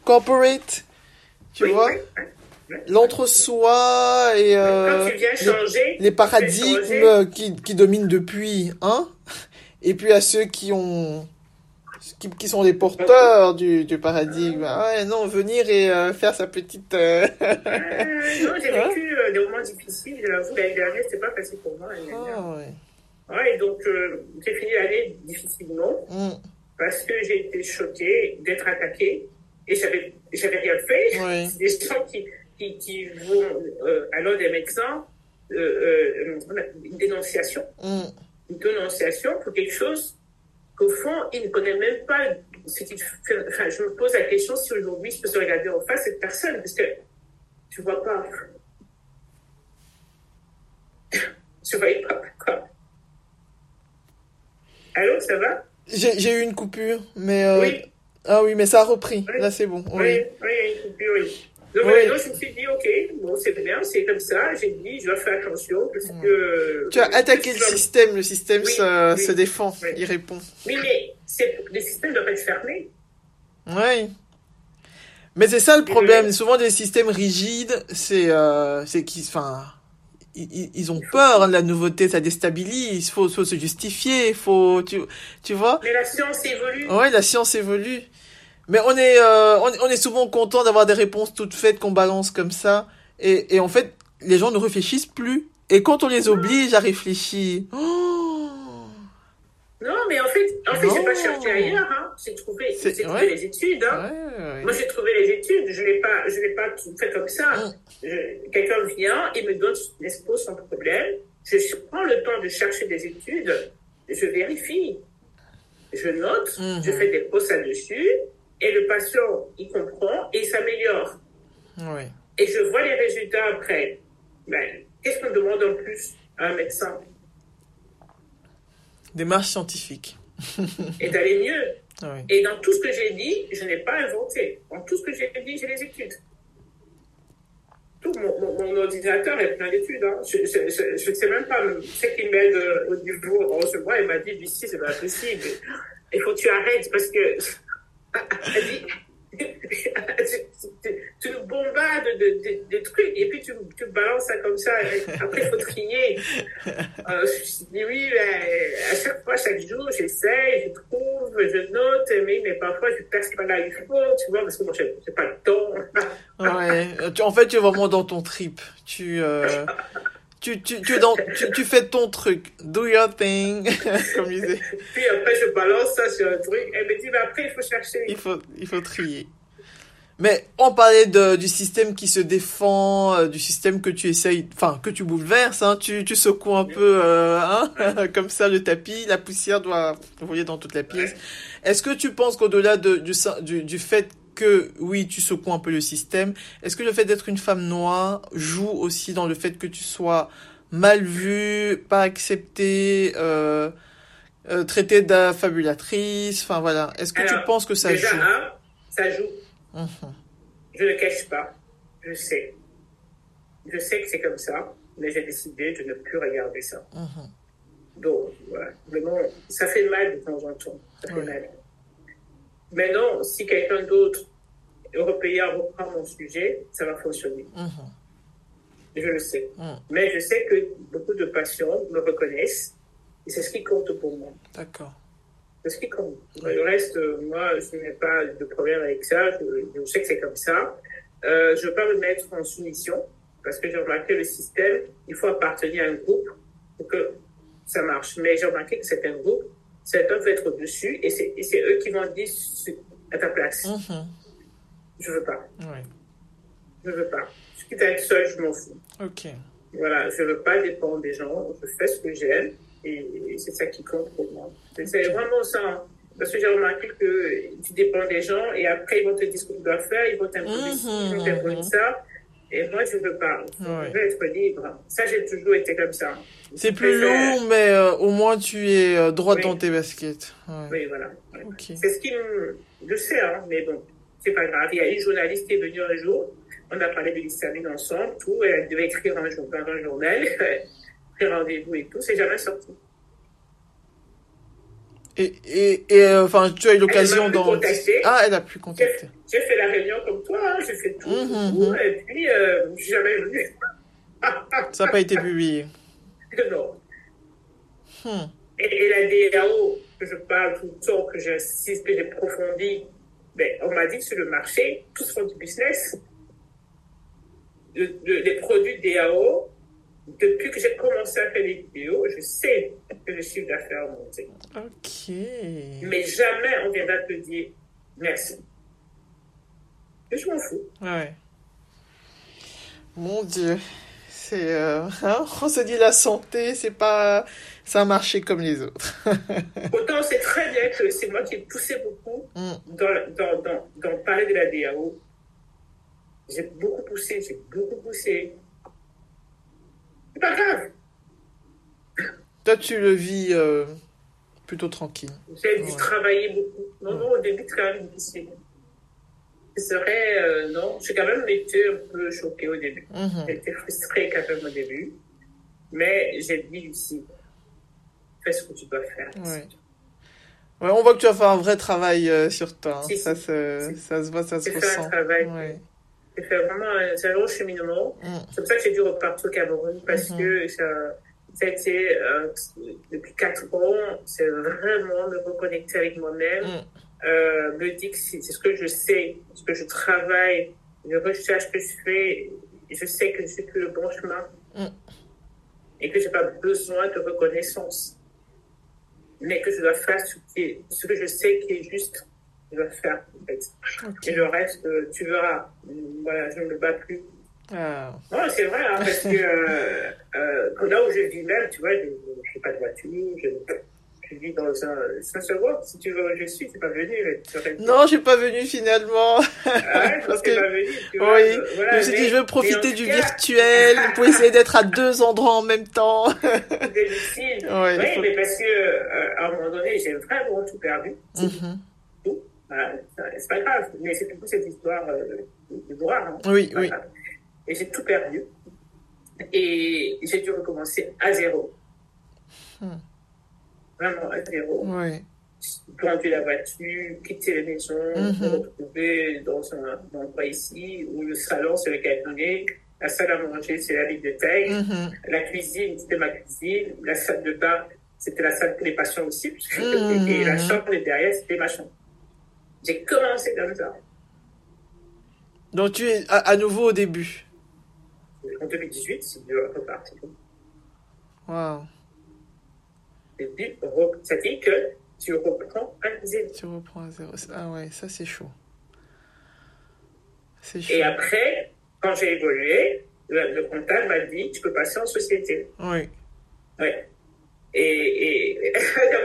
corporate. Tu Oui, vois? L'entre-soi et. Euh, les- les paradigmes qui, qui dominent depuis, hein, et puis à ceux qui ont, qui, qui sont les porteurs du, du paradigme. Ah ouais, non, venir et euh, faire sa petite. euh, Euh, non, j'ai Hein vécu euh, des moments difficiles, je l'avoue, l'année dernière, c'était pas facile pour moi. Ah ouais. Ouais, et donc, j'ai fini l'année difficilement Mm, parce que j'ai été choquée d'être attaquée et j'avais, j'avais rien fait. ouais. des gens qui, qui, qui vont à l'ordre des médecins, une dénonciation, Mm, une dénonciation pour quelque chose qu'au fond, ils ne connaissent même pas ce qu'il fait. Enfin, je me pose la question si aujourd'hui je peux se regarder en face cette personne, parce que tu vois pas. Je voyais pas quoi. Allô, ça va? J'ai j'ai eu une coupure, mais. euh, Oui. Ah oui, mais ça a repris. Oui. Là, c'est bon. Oui, Oui. oui, il y a une coupure, oui. Donc, Oui. donc, je me suis dit, OK, bon, c'est bien, c'est comme ça. J'ai dit, je dois faire attention parce que. Tu as attaqué le système. le système Oui, se, oui, se défend, il répond. Oui, mais le système doit pas être fermé. Oui. Mais c'est ça le problème. Souvent des systèmes rigides, c'est euh, qu'ils, enfin, ils, ils ont peur de la nouveauté, ça déstabilise. Faut, faut se justifier, faut, tu, tu vois. Mais la science évolue. Ouais, la science évolue. Mais on est, euh, on, on est souvent content d'avoir des réponses toutes faites qu'on balance comme ça. Et, et en fait, les gens ne réfléchissent plus. Et quand on les oblige à réfléchir, oh, Non, mais en fait, en fait, j'ai pas cherché ailleurs. Hein. J'ai trouvé, trouvé ouais. les études. Hein. ouais, ouais. Moi, j'ai trouvé les études. Je l'ai pas, je l'ai pas tout fait comme ça. Mm. Quelqu'un vient et me donne, l'expose son problème. Je prends le temps de chercher des études. Je vérifie. Je note. Mhm. Je fais des pauses là-dessus. Et le patient, il comprend et il s'améliore. Et je vois les résultats après. Ben, qu'est-ce qu'on demande en plus à un médecin? Démarche scientifique. Et d'aller mieux. Et dans tout ce que j'ai dit, je n'ai pas inventé. Dans tout ce que j'ai dit, j'ai les études. Tout mon, mon- mon ordinateur est plein d'études. Hein. Je ne sais même pas ce qui m'aide euh, au niveau recevoir. Il m'a dit, Lucie, c'est pas possible. Il faut que tu arrêtes parce que. Tu, tu- bombardes de, de- de trucs et puis tu, tu balances ça comme ça. Après, il faut trier. Euh, je dis oui, à chaque fois, chaque jour, j'essaie, je trouve, je note, mais, mais parfois, je perds pas là il faut, tu vois, parce que moi, j'ai pas le temps. Ouais. En fait, tu es vraiment dans ton trip. Tu, euh, tu, tu, tu, es dans, tu, tu fais ton truc. Do your thing. Comme je disais. Puis après, je balance ça sur un truc. Elle me dit, mais après, il faut chercher. Il faut, il faut trier. Mais on parlait de, du système qui se défend, euh, du système que tu essayes, enfin que tu bouleverses, hein, tu, tu secoues un peu, euh, hein, comme ça le tapis, la poussière doit voler dans toute la pièce. Est-ce que tu penses qu'au-delà de, du, du, du fait que oui tu secoues un peu le système, est-ce que le fait d'être une femme noire joue aussi dans le fait que tu sois mal vue, pas acceptée, euh, euh, traitée d'affabulatrice, enfin voilà. Est-ce que tu penses que ça Déjà, joue? un, ça joue. Mhm. Je ne cache pas. Je sais. Je sais que c'est comme ça, mais j'ai décidé de ne plus regarder ça. Mhm. Donc, voilà. Vraiment, ça fait mal de temps en temps. Ça fait Ouais. mal. Maintenant, si quelqu'un d'autre, européen, reprend mon sujet, ça va fonctionner. Mhm. Je le sais. Mhm. Mais je sais que beaucoup de patients me reconnaissent et c'est ce qui compte pour moi. D'accord. C'est ce qui compte. Le reste, moi, je n'ai pas de problème avec ça. Je, je sais que c'est comme ça. Euh, je ne veux pas me mettre en soumission parce que j'ai remarqué le système, il faut appartenir à un groupe pour que ça marche. Mais j'ai remarqué que certains groupes, certains veulent être au-dessus et c'est eux qui vont dire ce- à ta place. Mhm. Je veux pas. Ouais. Je veux pas. Quitte à être seul, je m'en fous. Ok. Voilà, je veux pas dépendre des gens. Je fais ce que j'aime et, et c'est ça qui compte pour moi. C'est- C'est vraiment ça. hein. Parce que j'ai remarqué que tu dépends des gens et après ils vont te dire ce que tu dois faire, ils vont t'imposer mhm. ça. Et moi, je veux pas. Ouais. Je veux être libre. Ça, j'ai toujours été comme ça. C'est plus long, mais euh, au moins tu es euh, droite Oui. dans tes baskets. Ouais. Oui, voilà. Ouais. C'est ce qui me... Je sais, hein, mais bon, c'est pas grave. Il y a une journaliste qui est venue un jour. On a parlé de l'histamine ensemble, tout. Elle devait écrire un jour dans un journal, pris rendez-vous et tout. C'est jamais sorti. Et, et, et euh, enfin, tu as eu l'occasion d'en. Ah, elle a pu contacter. J'ai fait la réunion comme toi, hein, j'ai fait tout, Mhm, tout, mhm. et puis euh, jamais venu. Ça n'a pas été publié. non. Hmm. Et, et la DAO, que je parle tout le temps, que j'insiste, que j'approfondis, ben, on m'a dit que sur le marché, tous font du business. Le- le- les produits DAO, depuis que j'ai commencé à faire les vidéos, je sais que le chiffre d'affaires a monté. Ok. Mais jamais on viendra te dire merci. Et je m'en fous. Ouais. Mon Dieu. C'est. euh, hein, on se dit la santé, c'est pas. C'est un marché comme les autres. Autant c'est très bien que c'est moi qui ai poussé beaucoup Hmm. dans, dans, dans, dans parler de la DAO. J'ai beaucoup poussé, j'ai beaucoup poussé. C'est pas grave. Toi, tu le vis euh, plutôt tranquille. J'ai dû Ouais. travailler beaucoup. Non, non, au début, c'est quand même difficile. Ce serait, euh, non, j'ai quand même été un peu choquée au début. Mhm. J'ai été frustrée quand même au début. Mais j'ai dit, Lucie, fais ce que tu dois faire. Ouais. Ouais, on voit que tu as fait un vrai travail euh, sur toi. hein. Si, ça, si. se, Si. ça se voit, ça se fait un ressent. travail. Fait vraiment un, c'est un long cheminement. Mm. C'est pour ça que j'ai dû repartir au Cameroun parce Mhm. que ça, ça a été, euh, depuis quatre ans, c'est vraiment me reconnecter avec moi-même. Mm. euh, me dit que c'est ce que je sais, ce que je travaille, les recherches que je fais, je sais que je suis plus le bon chemin mm. et que j'ai pas besoin de reconnaissance, mais que je dois faire ce, qui ce que je sais qui est juste, faire en fait. Et le reste, euh, tu verras. Voilà, je ne me bats plus. Ah. Non, c'est vrai, hein, parce que euh, euh, là où je vis même, tu vois, je n'ai pas de voiture, je, je vis dans un. Ça se voit, si tu veux, je suis, tu n'es pas venu. Non, je suis pas venu finalement. Ah parce que. Pas venu, tu vois, oui, voilà, je me suis dit, je veux profiter du virtuel pour essayer d'être à deux endroits en même temps. C'est difficile. oui, mais parce que, euh, à un moment donné, j'ai vraiment tout perdu. Mm Tout. Voilà, c'est pas grave, mais c'est plutôt cette histoire euh, de voir. Hein. Oui, oui. Et j'ai tout perdu. Et j'ai dû recommencer à zéro. Hmm. Vraiment à zéro. Oui. Conduire la voiture, quitter la maison, mm me retrouver dans un endroit ici où le salon c'est le cabinet, la salle à manger c'est la bibliothèque, mm la cuisine c'était ma cuisine, la salle de bain c'était la salle pour les patients aussi, mm et la chambre derrière c'était ma chambre. J'ai commencé comme ça. Donc tu es à nouveau au début en 2018, c'est reparti. Wow. Et puis, ça dit que tu reprends à zéro. Tu reprends à zéro. Ah ouais, ça c'est chaud. C'est chaud. Et après, quand j'ai évolué, le, le comptable m'a dit tu peux passer en société. Oui. Oui. Et, et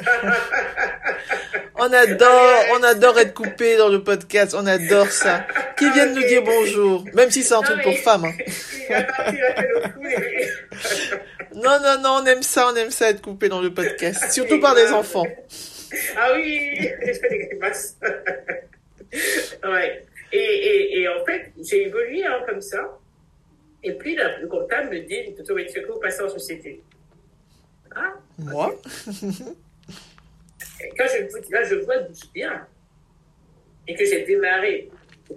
on adore, on adore être coupé dans le podcast, on adore ça. Qui viennent nous dire bonjour, même si c'est un truc pour femmes. Hein. non, non, non, on aime ça, on aime ça être coupé dans le podcast, surtout par des enfants. Ah oui, je fais des grimaces. ouais. Et, et, et en fait, j'ai évolué hein, comme ça. Et puis, le comptable me dit, tu que vous passez en société. Ah, Moi Quand je, là, je vois d'où je viens et que j'ai démarré,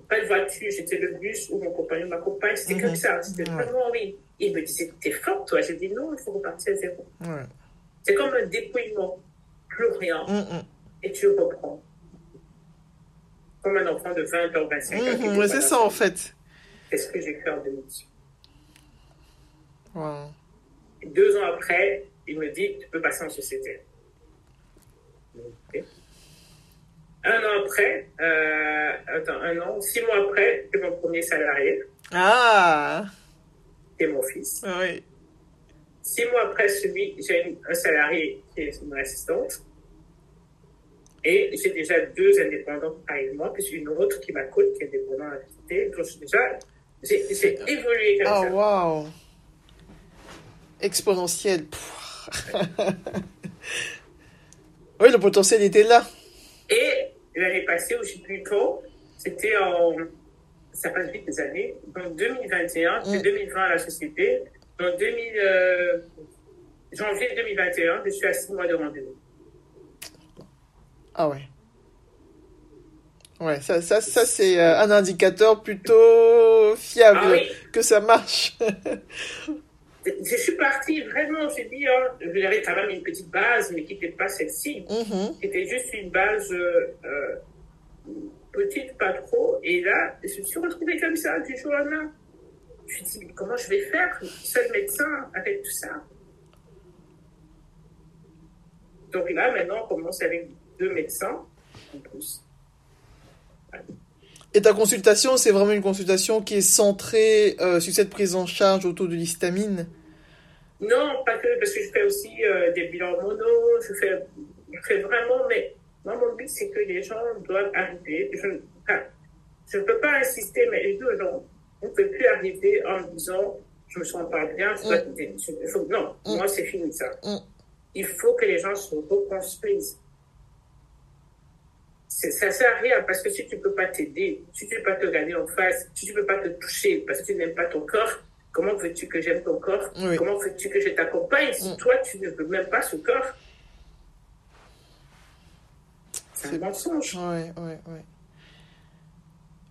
pas de voiture, j'étais le bus où mon compagnon m'accompagne, c'était comme mhm. ça, c'était vraiment oui. Il me disait, t'es fort toi J'ai dit non, il faut repartir à zéro. C'est comme un dépouillement, plus rien, mhm. et tu reprends. Comme un enfant de 20 ans, 25 ans. Mhm, c'est ça en fait. Qu'est-ce que j'ai fait en 2018 wow. Deux ans après, il me dit, tu peux passer en société. Un an après, euh, attends, un an, six mois après, c'est mon premier salarié. Ah! C'est mon fils. Oui. Six mois après celui, j'ai un salarié qui est mon assistante. Et j'ai déjà deux indépendants avec moi, puis une autre qui m'accoute, qui est indépendante à l'activité. Donc, déjà, j'ai évolué comme oh, ça. Oh, wow! Exponentiel. oui, le potentiel était là. Et l'année passée, ou je sais plus tôt, c'était en. Ça passe vite des années. En 2021, c'est 2020 à la société. En 2000, euh, janvier 2021, je suis à 6 mois de rendez-vous. Ah ouais. Ouais, ça, ça, ça c'est euh, un indicateur plutôt fiable ah que ça marche. je suis partie vraiment, j'ai dit, hein, j'avais quand même une petite base, mais qui n'était pas celle-ci. Mm-hmm. C'était juste une base euh, euh, petite, pas trop. Et là, je me suis retrouvée comme ça, du jour au lendemain. Je me suis dit, comment je vais faire, seul médecin, avec tout ça? Donc là, maintenant, on commence avec deux médecins en plus. Et ta consultation, c'est vraiment une consultation qui est centrée euh, sur cette prise en charge autour de l'histamine? Non, pas que, parce que je fais aussi euh, des bilans hormonaux, je fais, je fais vraiment, mais moi, mon but, c'est que les gens doivent arriver. Je ne peux pas insister, mais les deux gens, on ne peut plus arriver en disant, je me sens pas bien, je dois mm. Non, mm. moi, c'est fini ça. Mm. Il faut que les gens se reconstruisent ça sert à rien parce que si tu peux pas t'aider, si tu peux pas te regarder en face, si tu peux pas te toucher parce que tu n'aimes pas ton corps, comment veux-tu que j'aime ton corps? Comment veux-tu que je t'accompagne si mm. toi tu ne veux même pas ce corps? C'est un mensonge. Oui, oui, oui.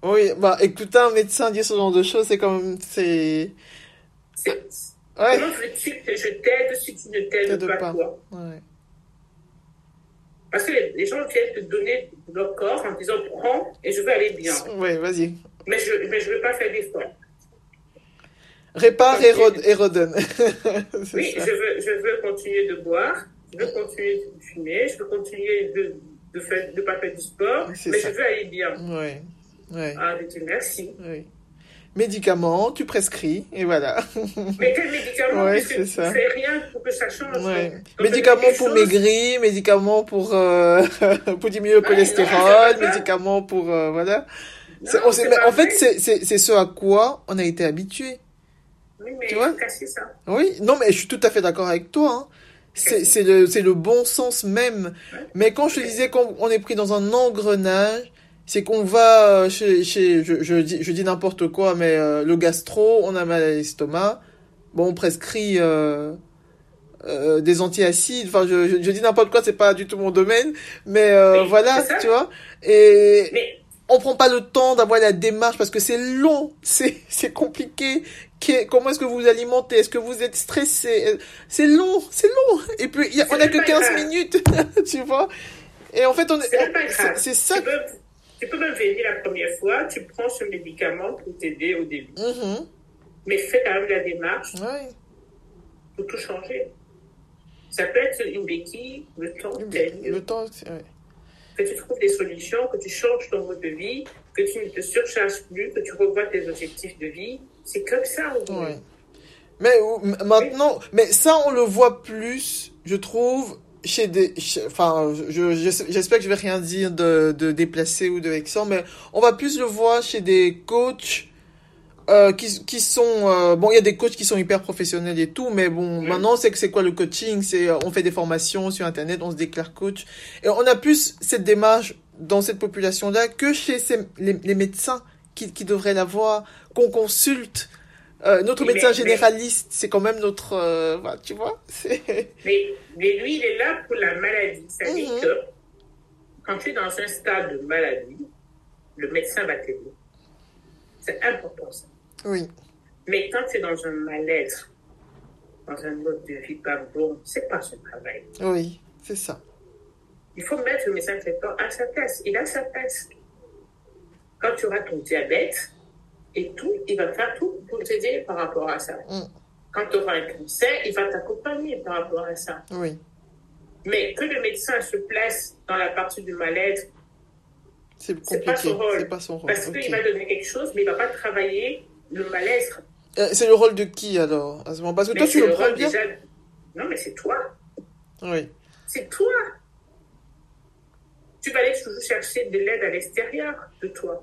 Oui, bah écouter un médecin dire ce genre de choses, c'est comme c'est. Comment veux-tu que je t'aide si tu ne t'aides pas, pas, toi? Parce que les, gens viennent te donner leur corps en disant prends et je vais aller bien. Oui, vas-y. Mais je ne mais je veux pas faire d'effort. Répare et, redonne. oui, je veux, je veux continuer de boire, je veux continuer de fumer, je veux continuer de de ne de pas faire du sport, mais je veux aller bien. Oui. oui. Ah, dis merci. Oui. Médicaments, tu prescris, et voilà. Mais quel médicament ouais, c'est ça. Tu fais rien pour que ça change. Ouais. Médicaments pour maigrir, médicaments pour, euh, pour diminuer le cholestérol, médicaments pour... Euh, voilà. Non, en fait, c'est ce à quoi on a été habitué. Oui, mais tu vois? ça. Oui, non, mais je suis tout à fait d'accord avec toi. Hein. C'est le, le bon sens même. Mais quand je te disais qu'on est pris dans un engrenage, c'est qu'on va chez, chez je, je, dis, je dis n'importe quoi, mais euh, le gastro, on a mal à l'estomac. Bon, on prescrit euh, euh, des antiacides. Enfin, je, je, dis n'importe quoi, c'est pas du tout mon domaine, mais euh, voilà, tu vois. Et mais... on prend pas le temps d'avoir la démarche parce que c'est long, c'est c'est compliqué comment est-ce que vous vous alimentez? Est-ce que vous êtes stressé? C'est long, c'est long. Et puis, on n'a que 15 minutes, tu vois. Et en fait, on C'est ça. Tu peux, même venir la première fois, tu prends ce médicament pour t'aider au début. Mm-hmm. Mais fais quand même la démarche pour tout changer. Ça peut être une béquille, le temps Le temps, Que tu trouves des solutions, que tu changes ton mode de vie, que tu ne te surcharges plus, que tu revois tes objectifs de vie c'est comme ça. Ouais. Mais maintenant, mais ça, on le voit plus, je trouve, chez des, enfin, je, j'espère que je vais rien dire de, de déplacé ou de vexant, mais on va plus le voir chez des coachs, euh, qui, qui sont, euh, bon, il y a des coachs qui sont hyper professionnels et tout, mais bon, maintenant, c'est que c'est quoi le coaching? C'est, euh, on fait des formations sur Internet, on se déclare coach. Et on a plus cette démarche dans cette population-là que chez ces, les, les médecins qui, qui devraient l'avoir qu'on consulte. Euh, notre médecin généraliste, c'est quand même notre, euh, tu vois. Mais, mais lui, il est là pour la maladie. Ça veut dire mhm. que quand tu es dans un stade de maladie, le médecin va t'aider. C'est important ça. Oui. Mais quand tu es dans un mal-être, dans un mode de vie pas bon, c'est pas son travail. Oui, c'est ça. Il faut mettre le médecin traitant à sa place. Il a sa place. Quand tu auras ton diabète, et tout, il va faire tout pour t'aider par rapport à ça. Mm. Quand tu auras un cancer, il va t'accompagner par rapport à ça. Oui. Mais que le médecin se place dans la partie du mal-être, c'est pas son rôle. Pas son rôle. Parce qu'il va donner quelque chose, mais il va pas travailler le mal-être. Euh, c'est le rôle de qui alors Parce que toi, tu le, prends bien. Non, mais c'est toi. Oui. C'est toi. Tu vas aller toujours chercher de l'aide à l'extérieur de toi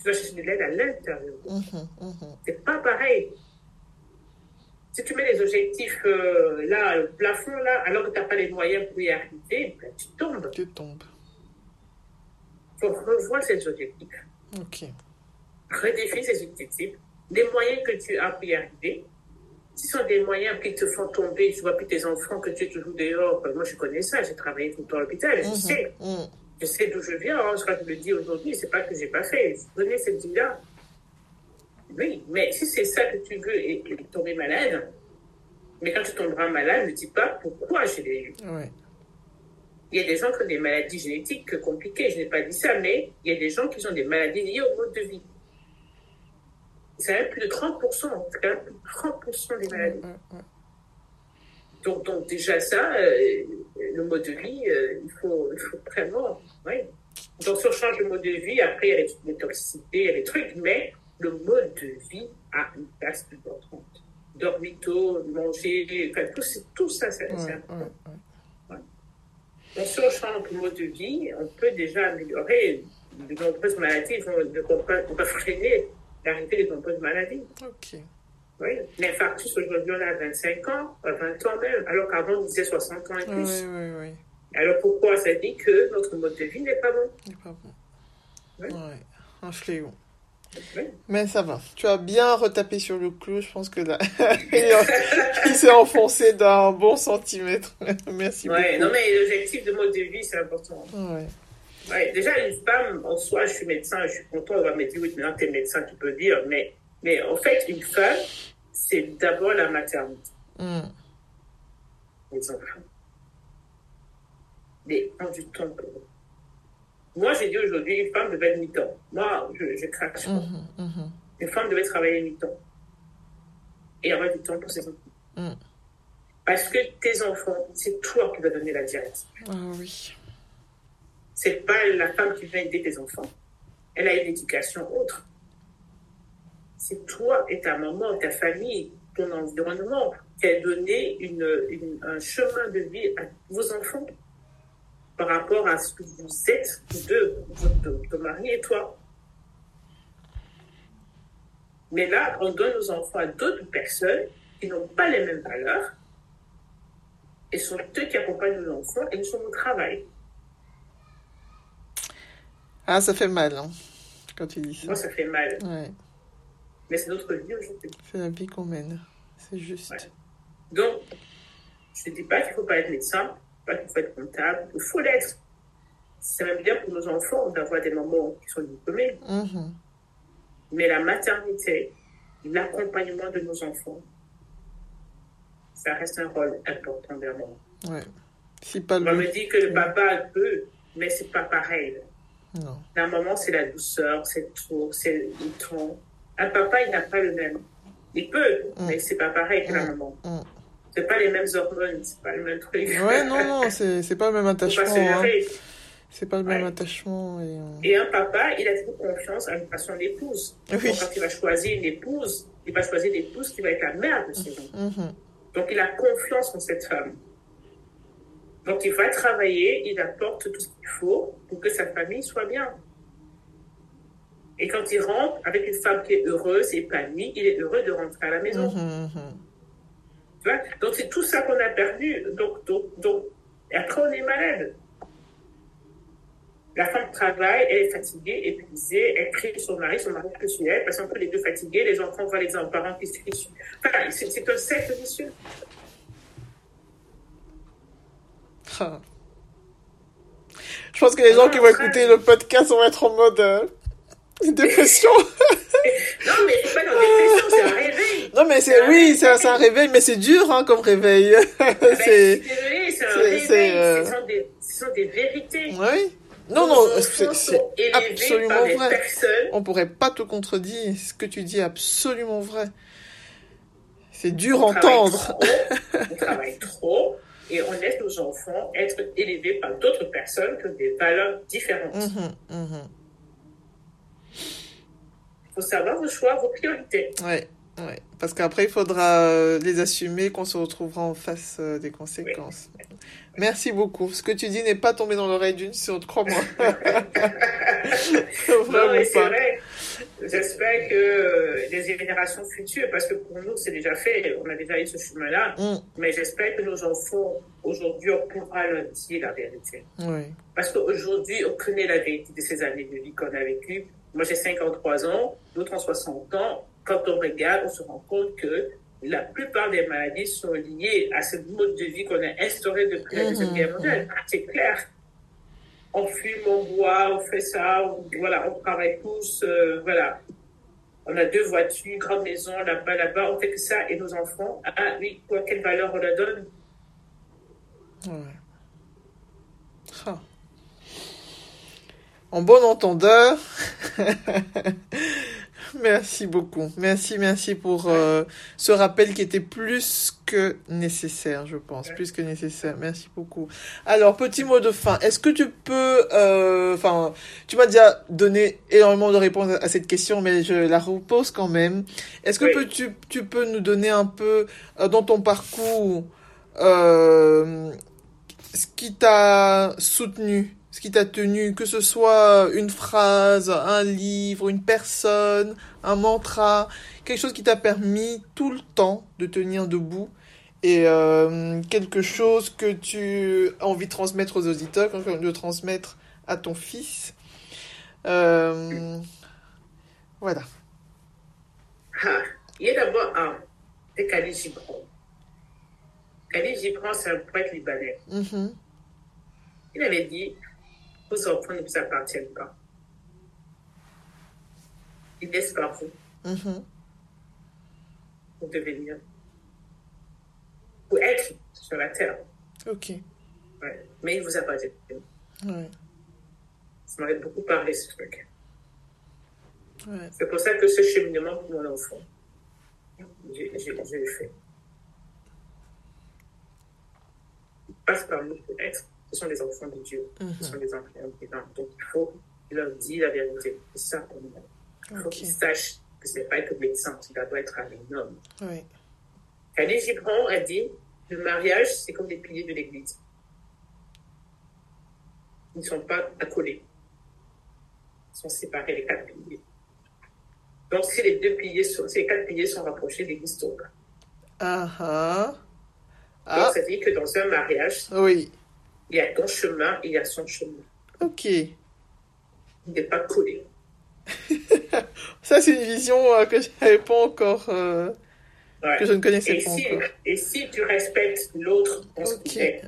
tu vas chercher de l'aide à l'intérieur. Mhm, mhm. C'est pas pareil. Si tu mets les objectifs euh, là, le plafond là, alors que tu n'as pas les moyens pour y arriver, ben, tu tombes. Tu tombes. Il faut revoir ces objectifs. Ok. Redéfinir ces objectifs. Les moyens que tu as pour y arriver. Ce sont des moyens qui te font tomber, tu vois plus tes enfants que tu es toujours dehors. Moi, je connais ça, j'ai travaillé tout le temps à l'hôpital, je mhm, sais je sais d'où je viens, hein, que je le dis aujourd'hui, c'est pas que j'ai pas fait. Je connais cette vie-là. Oui, mais si c'est ça que tu veux et, tomber malade, mais quand tu tomberas malade, ne dis pas pourquoi je l'ai eu. Il y a des gens qui ont des maladies génétiques compliquées, je n'ai pas dit ça, mais il y a des gens qui ont des maladies liées au mode de vie. C'est même plus de 30%, c'est quand même plus de 30% des maladies. Donc, donc déjà ça, euh, le mode de vie, euh, il, faut, il faut vraiment, oui. Donc si on change le mode de vie, après il y a les, toxicités, il y a les trucs, mais le mode de vie a une place importante. Dormir tôt, manger, enfin tout, tout ça, c'est important. Donc si on change le mode de vie, on peut déjà améliorer de nombreuses maladies, on peut freiner l'arrivée de nombreuses maladies. Ok. Oui, l'infarctus aujourd'hui, on a 25 ans, 20 ans même, alors qu'avant, on disait 60 ans et plus. Oui, oui, oui. Alors pourquoi ça dit que notre mode de vie n'est pas bon? N'est pas bon. Oui, un fléau. Mais ça va. Tu as bien retapé sur le clou. Je pense que là, il s'est enfoncé d'un bon centimètre. Merci beaucoup. Non, mais l'objectif de mode de vie, c'est important. Ouais. Ouais, déjà, une femme, en soi, je suis médecin, je suis content, on va me dire, oui, maintenant, tu es médecin, tu peux dire, mais, mais en fait, une femme, c'est d'abord la maternité. Mm. Les enfants. mais prendre du temps pour eux. Moi, j'ai dit aujourd'hui, une femme devait être mi-temps. Moi, je, je craque. Mhm, mhm. Une femme devait travailler mi-temps. Et avoir du temps pour ses enfants. Parce que tes enfants, c'est toi qui vas donner la direction. Ah oui. C'est pas la femme qui va aider tes enfants. Elle a une éducation autre. C'est toi et ta maman, ta famille, ton environnement qui a donné une, une- un chemin de vie à vos enfants par rapport à ce que vous êtes de votre mari et toi. Mais là, on donne nos enfants à d'autres personnes qui n'ont pas les mêmes valeurs et sont eux qui accompagnent nos enfants et nous sommes au travail. Ah, ça fait mal, hein, quand tu dis ça. Moi, ça fait mal. Ouais, Mais c'est notre vie aujourd'hui. c'est la vie qu'on mène. C'est juste. Ouais. Donc, je ne dis pas qu'il ne faut pas être médecin, pas qu'il faut être comptable, il faut l'être. C'est même bien pour nos enfants d'avoir des mamans qui sont diplômées. Mhm. Mais la maternité, l'accompagnement de nos enfants, ça reste un rôle important vers moi. Ouais. Si pas On me dit que le papa peut, mais c'est pas pareil. Non. La maman, c'est la douceur, c'est le tour, c'est le ton. Un papa, il n'a pas le même. Il peut, Mm. mais c'est pas pareil que la maman. C'est pas les mêmes hormones, c'est pas le même truc. Ouais, non, non, c'est pas le même attachement. hein. C'est pas le même Ouais. attachement. Et, euh, Et un papa, il a trop confiance à, son épouse. Oui. Donc, quand il va choisir une épouse, il va choisir l'épouse qui va être la mère de ses enfants. mhm. Donc, il a confiance en cette femme. Donc, il va travailler, il apporte tout ce qu'il faut pour que sa famille soit bien. Et quand il rentre avec une femme qui est heureuse, épanouie, il est heureux de rentrer à la maison. Mhm, mhm. Tu vois? Donc, c'est tout ça qu'on a perdu. Donc, donc, donc, et après, on est malade. La femme travaille, elle est fatiguée, épuisée, elle crie son mari, son mari crie sur elle, parce qu'on peut les deux fatigués, les enfants voient les parents qui se crient. Enfin, c'est c'est un cercle vicieux. Ah. Je pense que les gens qui vont écouter le podcast vont être en mode euh, dépression. Non, mais c'est pas dans la dépression, c'est un réveil. Non, mais c'est oui, c'est un, c'est un réveil, mais c'est dur hein, comme réveil. Ben, je c'est désolée, c'est un c'est- réveil. c'est, euh, Ce, sont des, ce sont des vérités. oui. Non, non, c'est absolument vrai. personnes On pourrait pas te contredire. Ce que tu dis est absolument vrai. C'est dur à entendre. trop, on travaille trop et on laisse nos enfants être élevés par d'autres personnes ont des valeurs différentes. Il Mhm, mhm. Faut savoir vos choix, vos priorités. Ouais, ouais. Parce qu'après, il faudra euh, les assumer, qu'on se retrouvera en face euh, des conséquences. Merci beaucoup. Ce que tu dis n'est pas tombé dans l'oreille d'une sourde, crois-moi. Non, c'est vrai. J'espère que euh, les générations futures, parce que pour nous, c'est déjà fait, on a déjà eu ce chemin-là, Mm, mais j'espère que nos enfants, aujourd'hui, on pourra leur dire la vérité. oui. Parce qu'aujourd'hui, on connaît la vérité de ces années de vie qu'on a vécues. Moi, j'ai 53 ans, d'autres ont 60 ans. Quand on regarde, on se rend compte que la plupart des maladies sont liées à ce mode de vie qu'on a instauré depuis la Deuxième Guerre mondiale. C'est clair. On fume, on boit, on fait ça, on, voilà, on travaille tous, euh, voilà. On a deux voitures, grande maison, là-bas, là-bas, on fait que ça. Et nos enfants, ah oui, quoi, quelle valeur on leur donne? Ouais. Ah. En bon entendeur, merci beaucoup. Merci, merci pour euh, ce rappel qui était plus que nécessaire, je pense. Plus que nécessaire. Merci beaucoup. Alors, petit mot de fin. Est-ce que tu peux... euh, Enfin, tu m'as déjà donné énormément de réponses à cette question, mais je la repose quand même. Est-ce que Oui. peux- tu, tu peux nous donner un peu, euh, dans ton parcours, euh, ce qui t'a soutenu, ce qui t'a tenu, que ce soit une phrase, un livre, une personne, un mantra, quelque chose qui t'a permis tout le temps de tenir debout et euh, quelque chose que tu as envie de transmettre aux auditeurs, de transmettre à ton fils. Euh, voilà. Il y a d'abord un, c'est Khalil Gibran. Khalil Gibran, c'est un poète libanais. Mhm. Il avait dit Vos enfants ne vous appartiennent pas. Ils naissent par vous? Mhm. pour devenir, pour être sur la terre. Ok. Ouais. Mais il vous a pas dit. Ouais. Ça m'avait beaucoup parlé, ce truc. Ouais. C'est pour ça que ce cheminement pour mon enfant, j'ai j'ai- j'ai le fait. Ils passent par nous peut-être. Ce sont des enfants de Dieu. Ce Mhm. sont des enfants. Donc il faut leur dire la vérité. C'est ça pour. Il faut qu'ils sachent que ce n'est pas que médecin, tu dois être un homme. Ouais. Khalil Gibran a dit le mariage, c'est comme des piliers de l'église. Ils ne sont pas accolés. Ils sont séparés, les quatre piliers. Donc, si les deux piliers sont, si les quatre piliers sont rapprochés, l'église tombe. Ah ah. Donc, Ah, ça veut dire que dans un mariage, oui. Il y a ton chemin et il y a son chemin. Ok. Il n'est pas collé. Ça, c'est une vision euh, que je n'avais pas encore, euh, Ouais. que je ne connaissais Et pas si, encore. et si tu respectes l'autre dans ce Ok, qu'il est,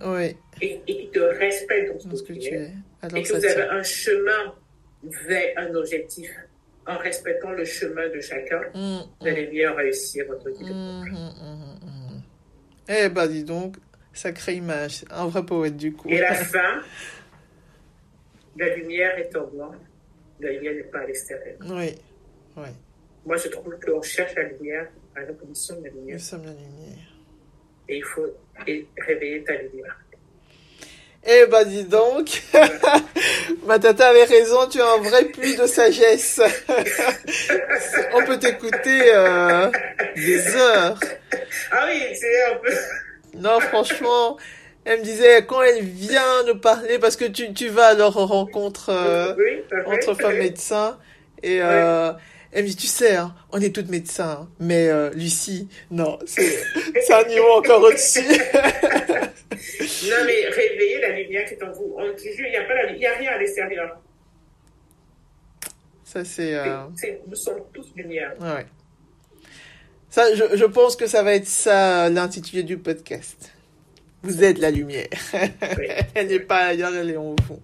et, et qu'il te respecte dans dans ce ce que tu es. Alors et que vous avez un chemin vers un objectif en respectant le chemin de chacun, Mm, vous allez bien réussir votre vie. mm, mm, mm. Eh ben, dis donc, sacrée image. Un vrai poète, du coup. Et la fin, la lumière est en moi, la lumière n'est pas à l'extérieur. Oui, oui. Moi, je trouve qu'on cherche la lumière à la condition de la lumière. Nous sommes la lumière. Et il faut réveiller ta lumière. Eh ben, dis donc. Ma tata avait raison, tu as un vrai puits de sagesse. On peut t'écouter euh, des heures. Ah oui, c'est un peu. Non, franchement, elle me disait, quand elle vient nous parler, parce que tu, tu vas à leur rencontre euh, oui, entre femmes médecins, et euh, elle me dit, tu sais, hein, on est toutes médecins, mais euh, Lucie, non, c'est c'est un niveau encore au-dessus. Non, mais réveiller la lumière qui est en vous. On il n'y a, pas la- il y a rien à l'extérieur. Ça, c'est... euh, C'est- Nous sommes tous lumière. ouais. Ça, je, je pense que ça va être ça, l'intitulé du podcast. Vous êtes la lumière. Oui. elle n'est pas ailleurs, elle est en vous.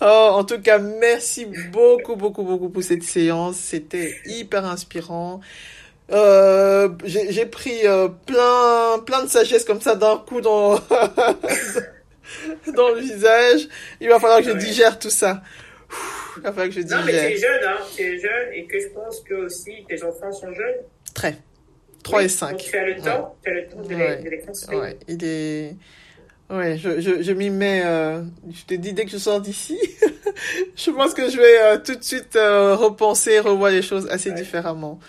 Oh, en tout cas, merci beaucoup, beaucoup, beaucoup pour cette séance. C'était hyper inspirant. Euh, j'ai j'ai pris euh, plein, plein de sagesse comme ça d'un coup dans, dans le visage. Il va falloir que je digère tout ça. Il va falloir que je Non, mais tu es digère. jeune, hein. Tu es jeune et que je pense que aussi tes enfants sont jeunes. Très. 3 et Oui, 5. Donc tu as le temps, tu as le temps de, Ouais. les, de les construire. Ouais, il est. Ouais, je, je, je m'y mets. euh, Je te dis, dès que je sors d'ici, je pense que je vais euh, tout de suite euh, repenser, revoir les choses assez Ouais. différemment.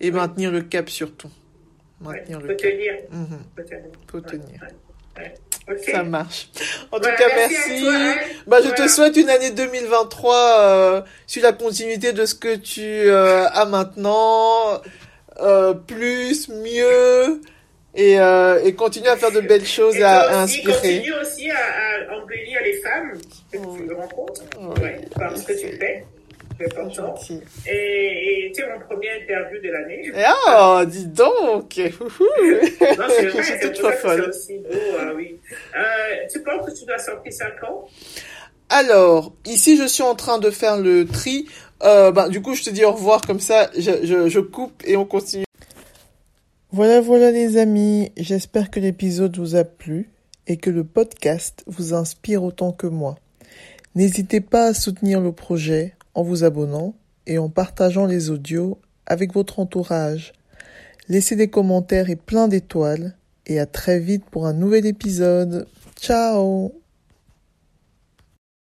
Et maintenir le cap surtout. Ouais. Maintenir Faut le cap. tenir. Mhm, Faut tenir. Faut Ouais, tenir. ouais, ouais. Ok. Ça marche. En Voilà, tout cas, merci. merci. toi, Anne. Bah, je Voilà. te souhaite une année 2023 euh, sur la continuité de ce que tu euh, as maintenant, euh, plus, mieux, et, euh, et continue à faire de belles choses Et à, à aussi, inspirer. continue aussi à, à embellir les femmes que tu rencontres. Ouais. Ouais, par ce que tu fais. C'est important. Et tu es mon premier interview de l'année. Et oh, dis donc. Non, c'est vrai, c'est toute pour ça que folle. c'est aussi beau, ah oui. Euh, tu penses que tu dois sortir 5 ans? Alors, ici, je suis en train de faire le tri. Euh, bah, du coup, je te dis au revoir comme ça, je, je, je coupe et on continue. Voilà, voilà les amis, j'espère que l'épisode vous a plu et que le podcast vous inspire autant que moi. N'hésitez pas à soutenir le projet en vous abonnant et en partageant les audios avec votre entourage. Laissez des commentaires et plein d'étoiles et à très vite pour un nouvel épisode. Ciao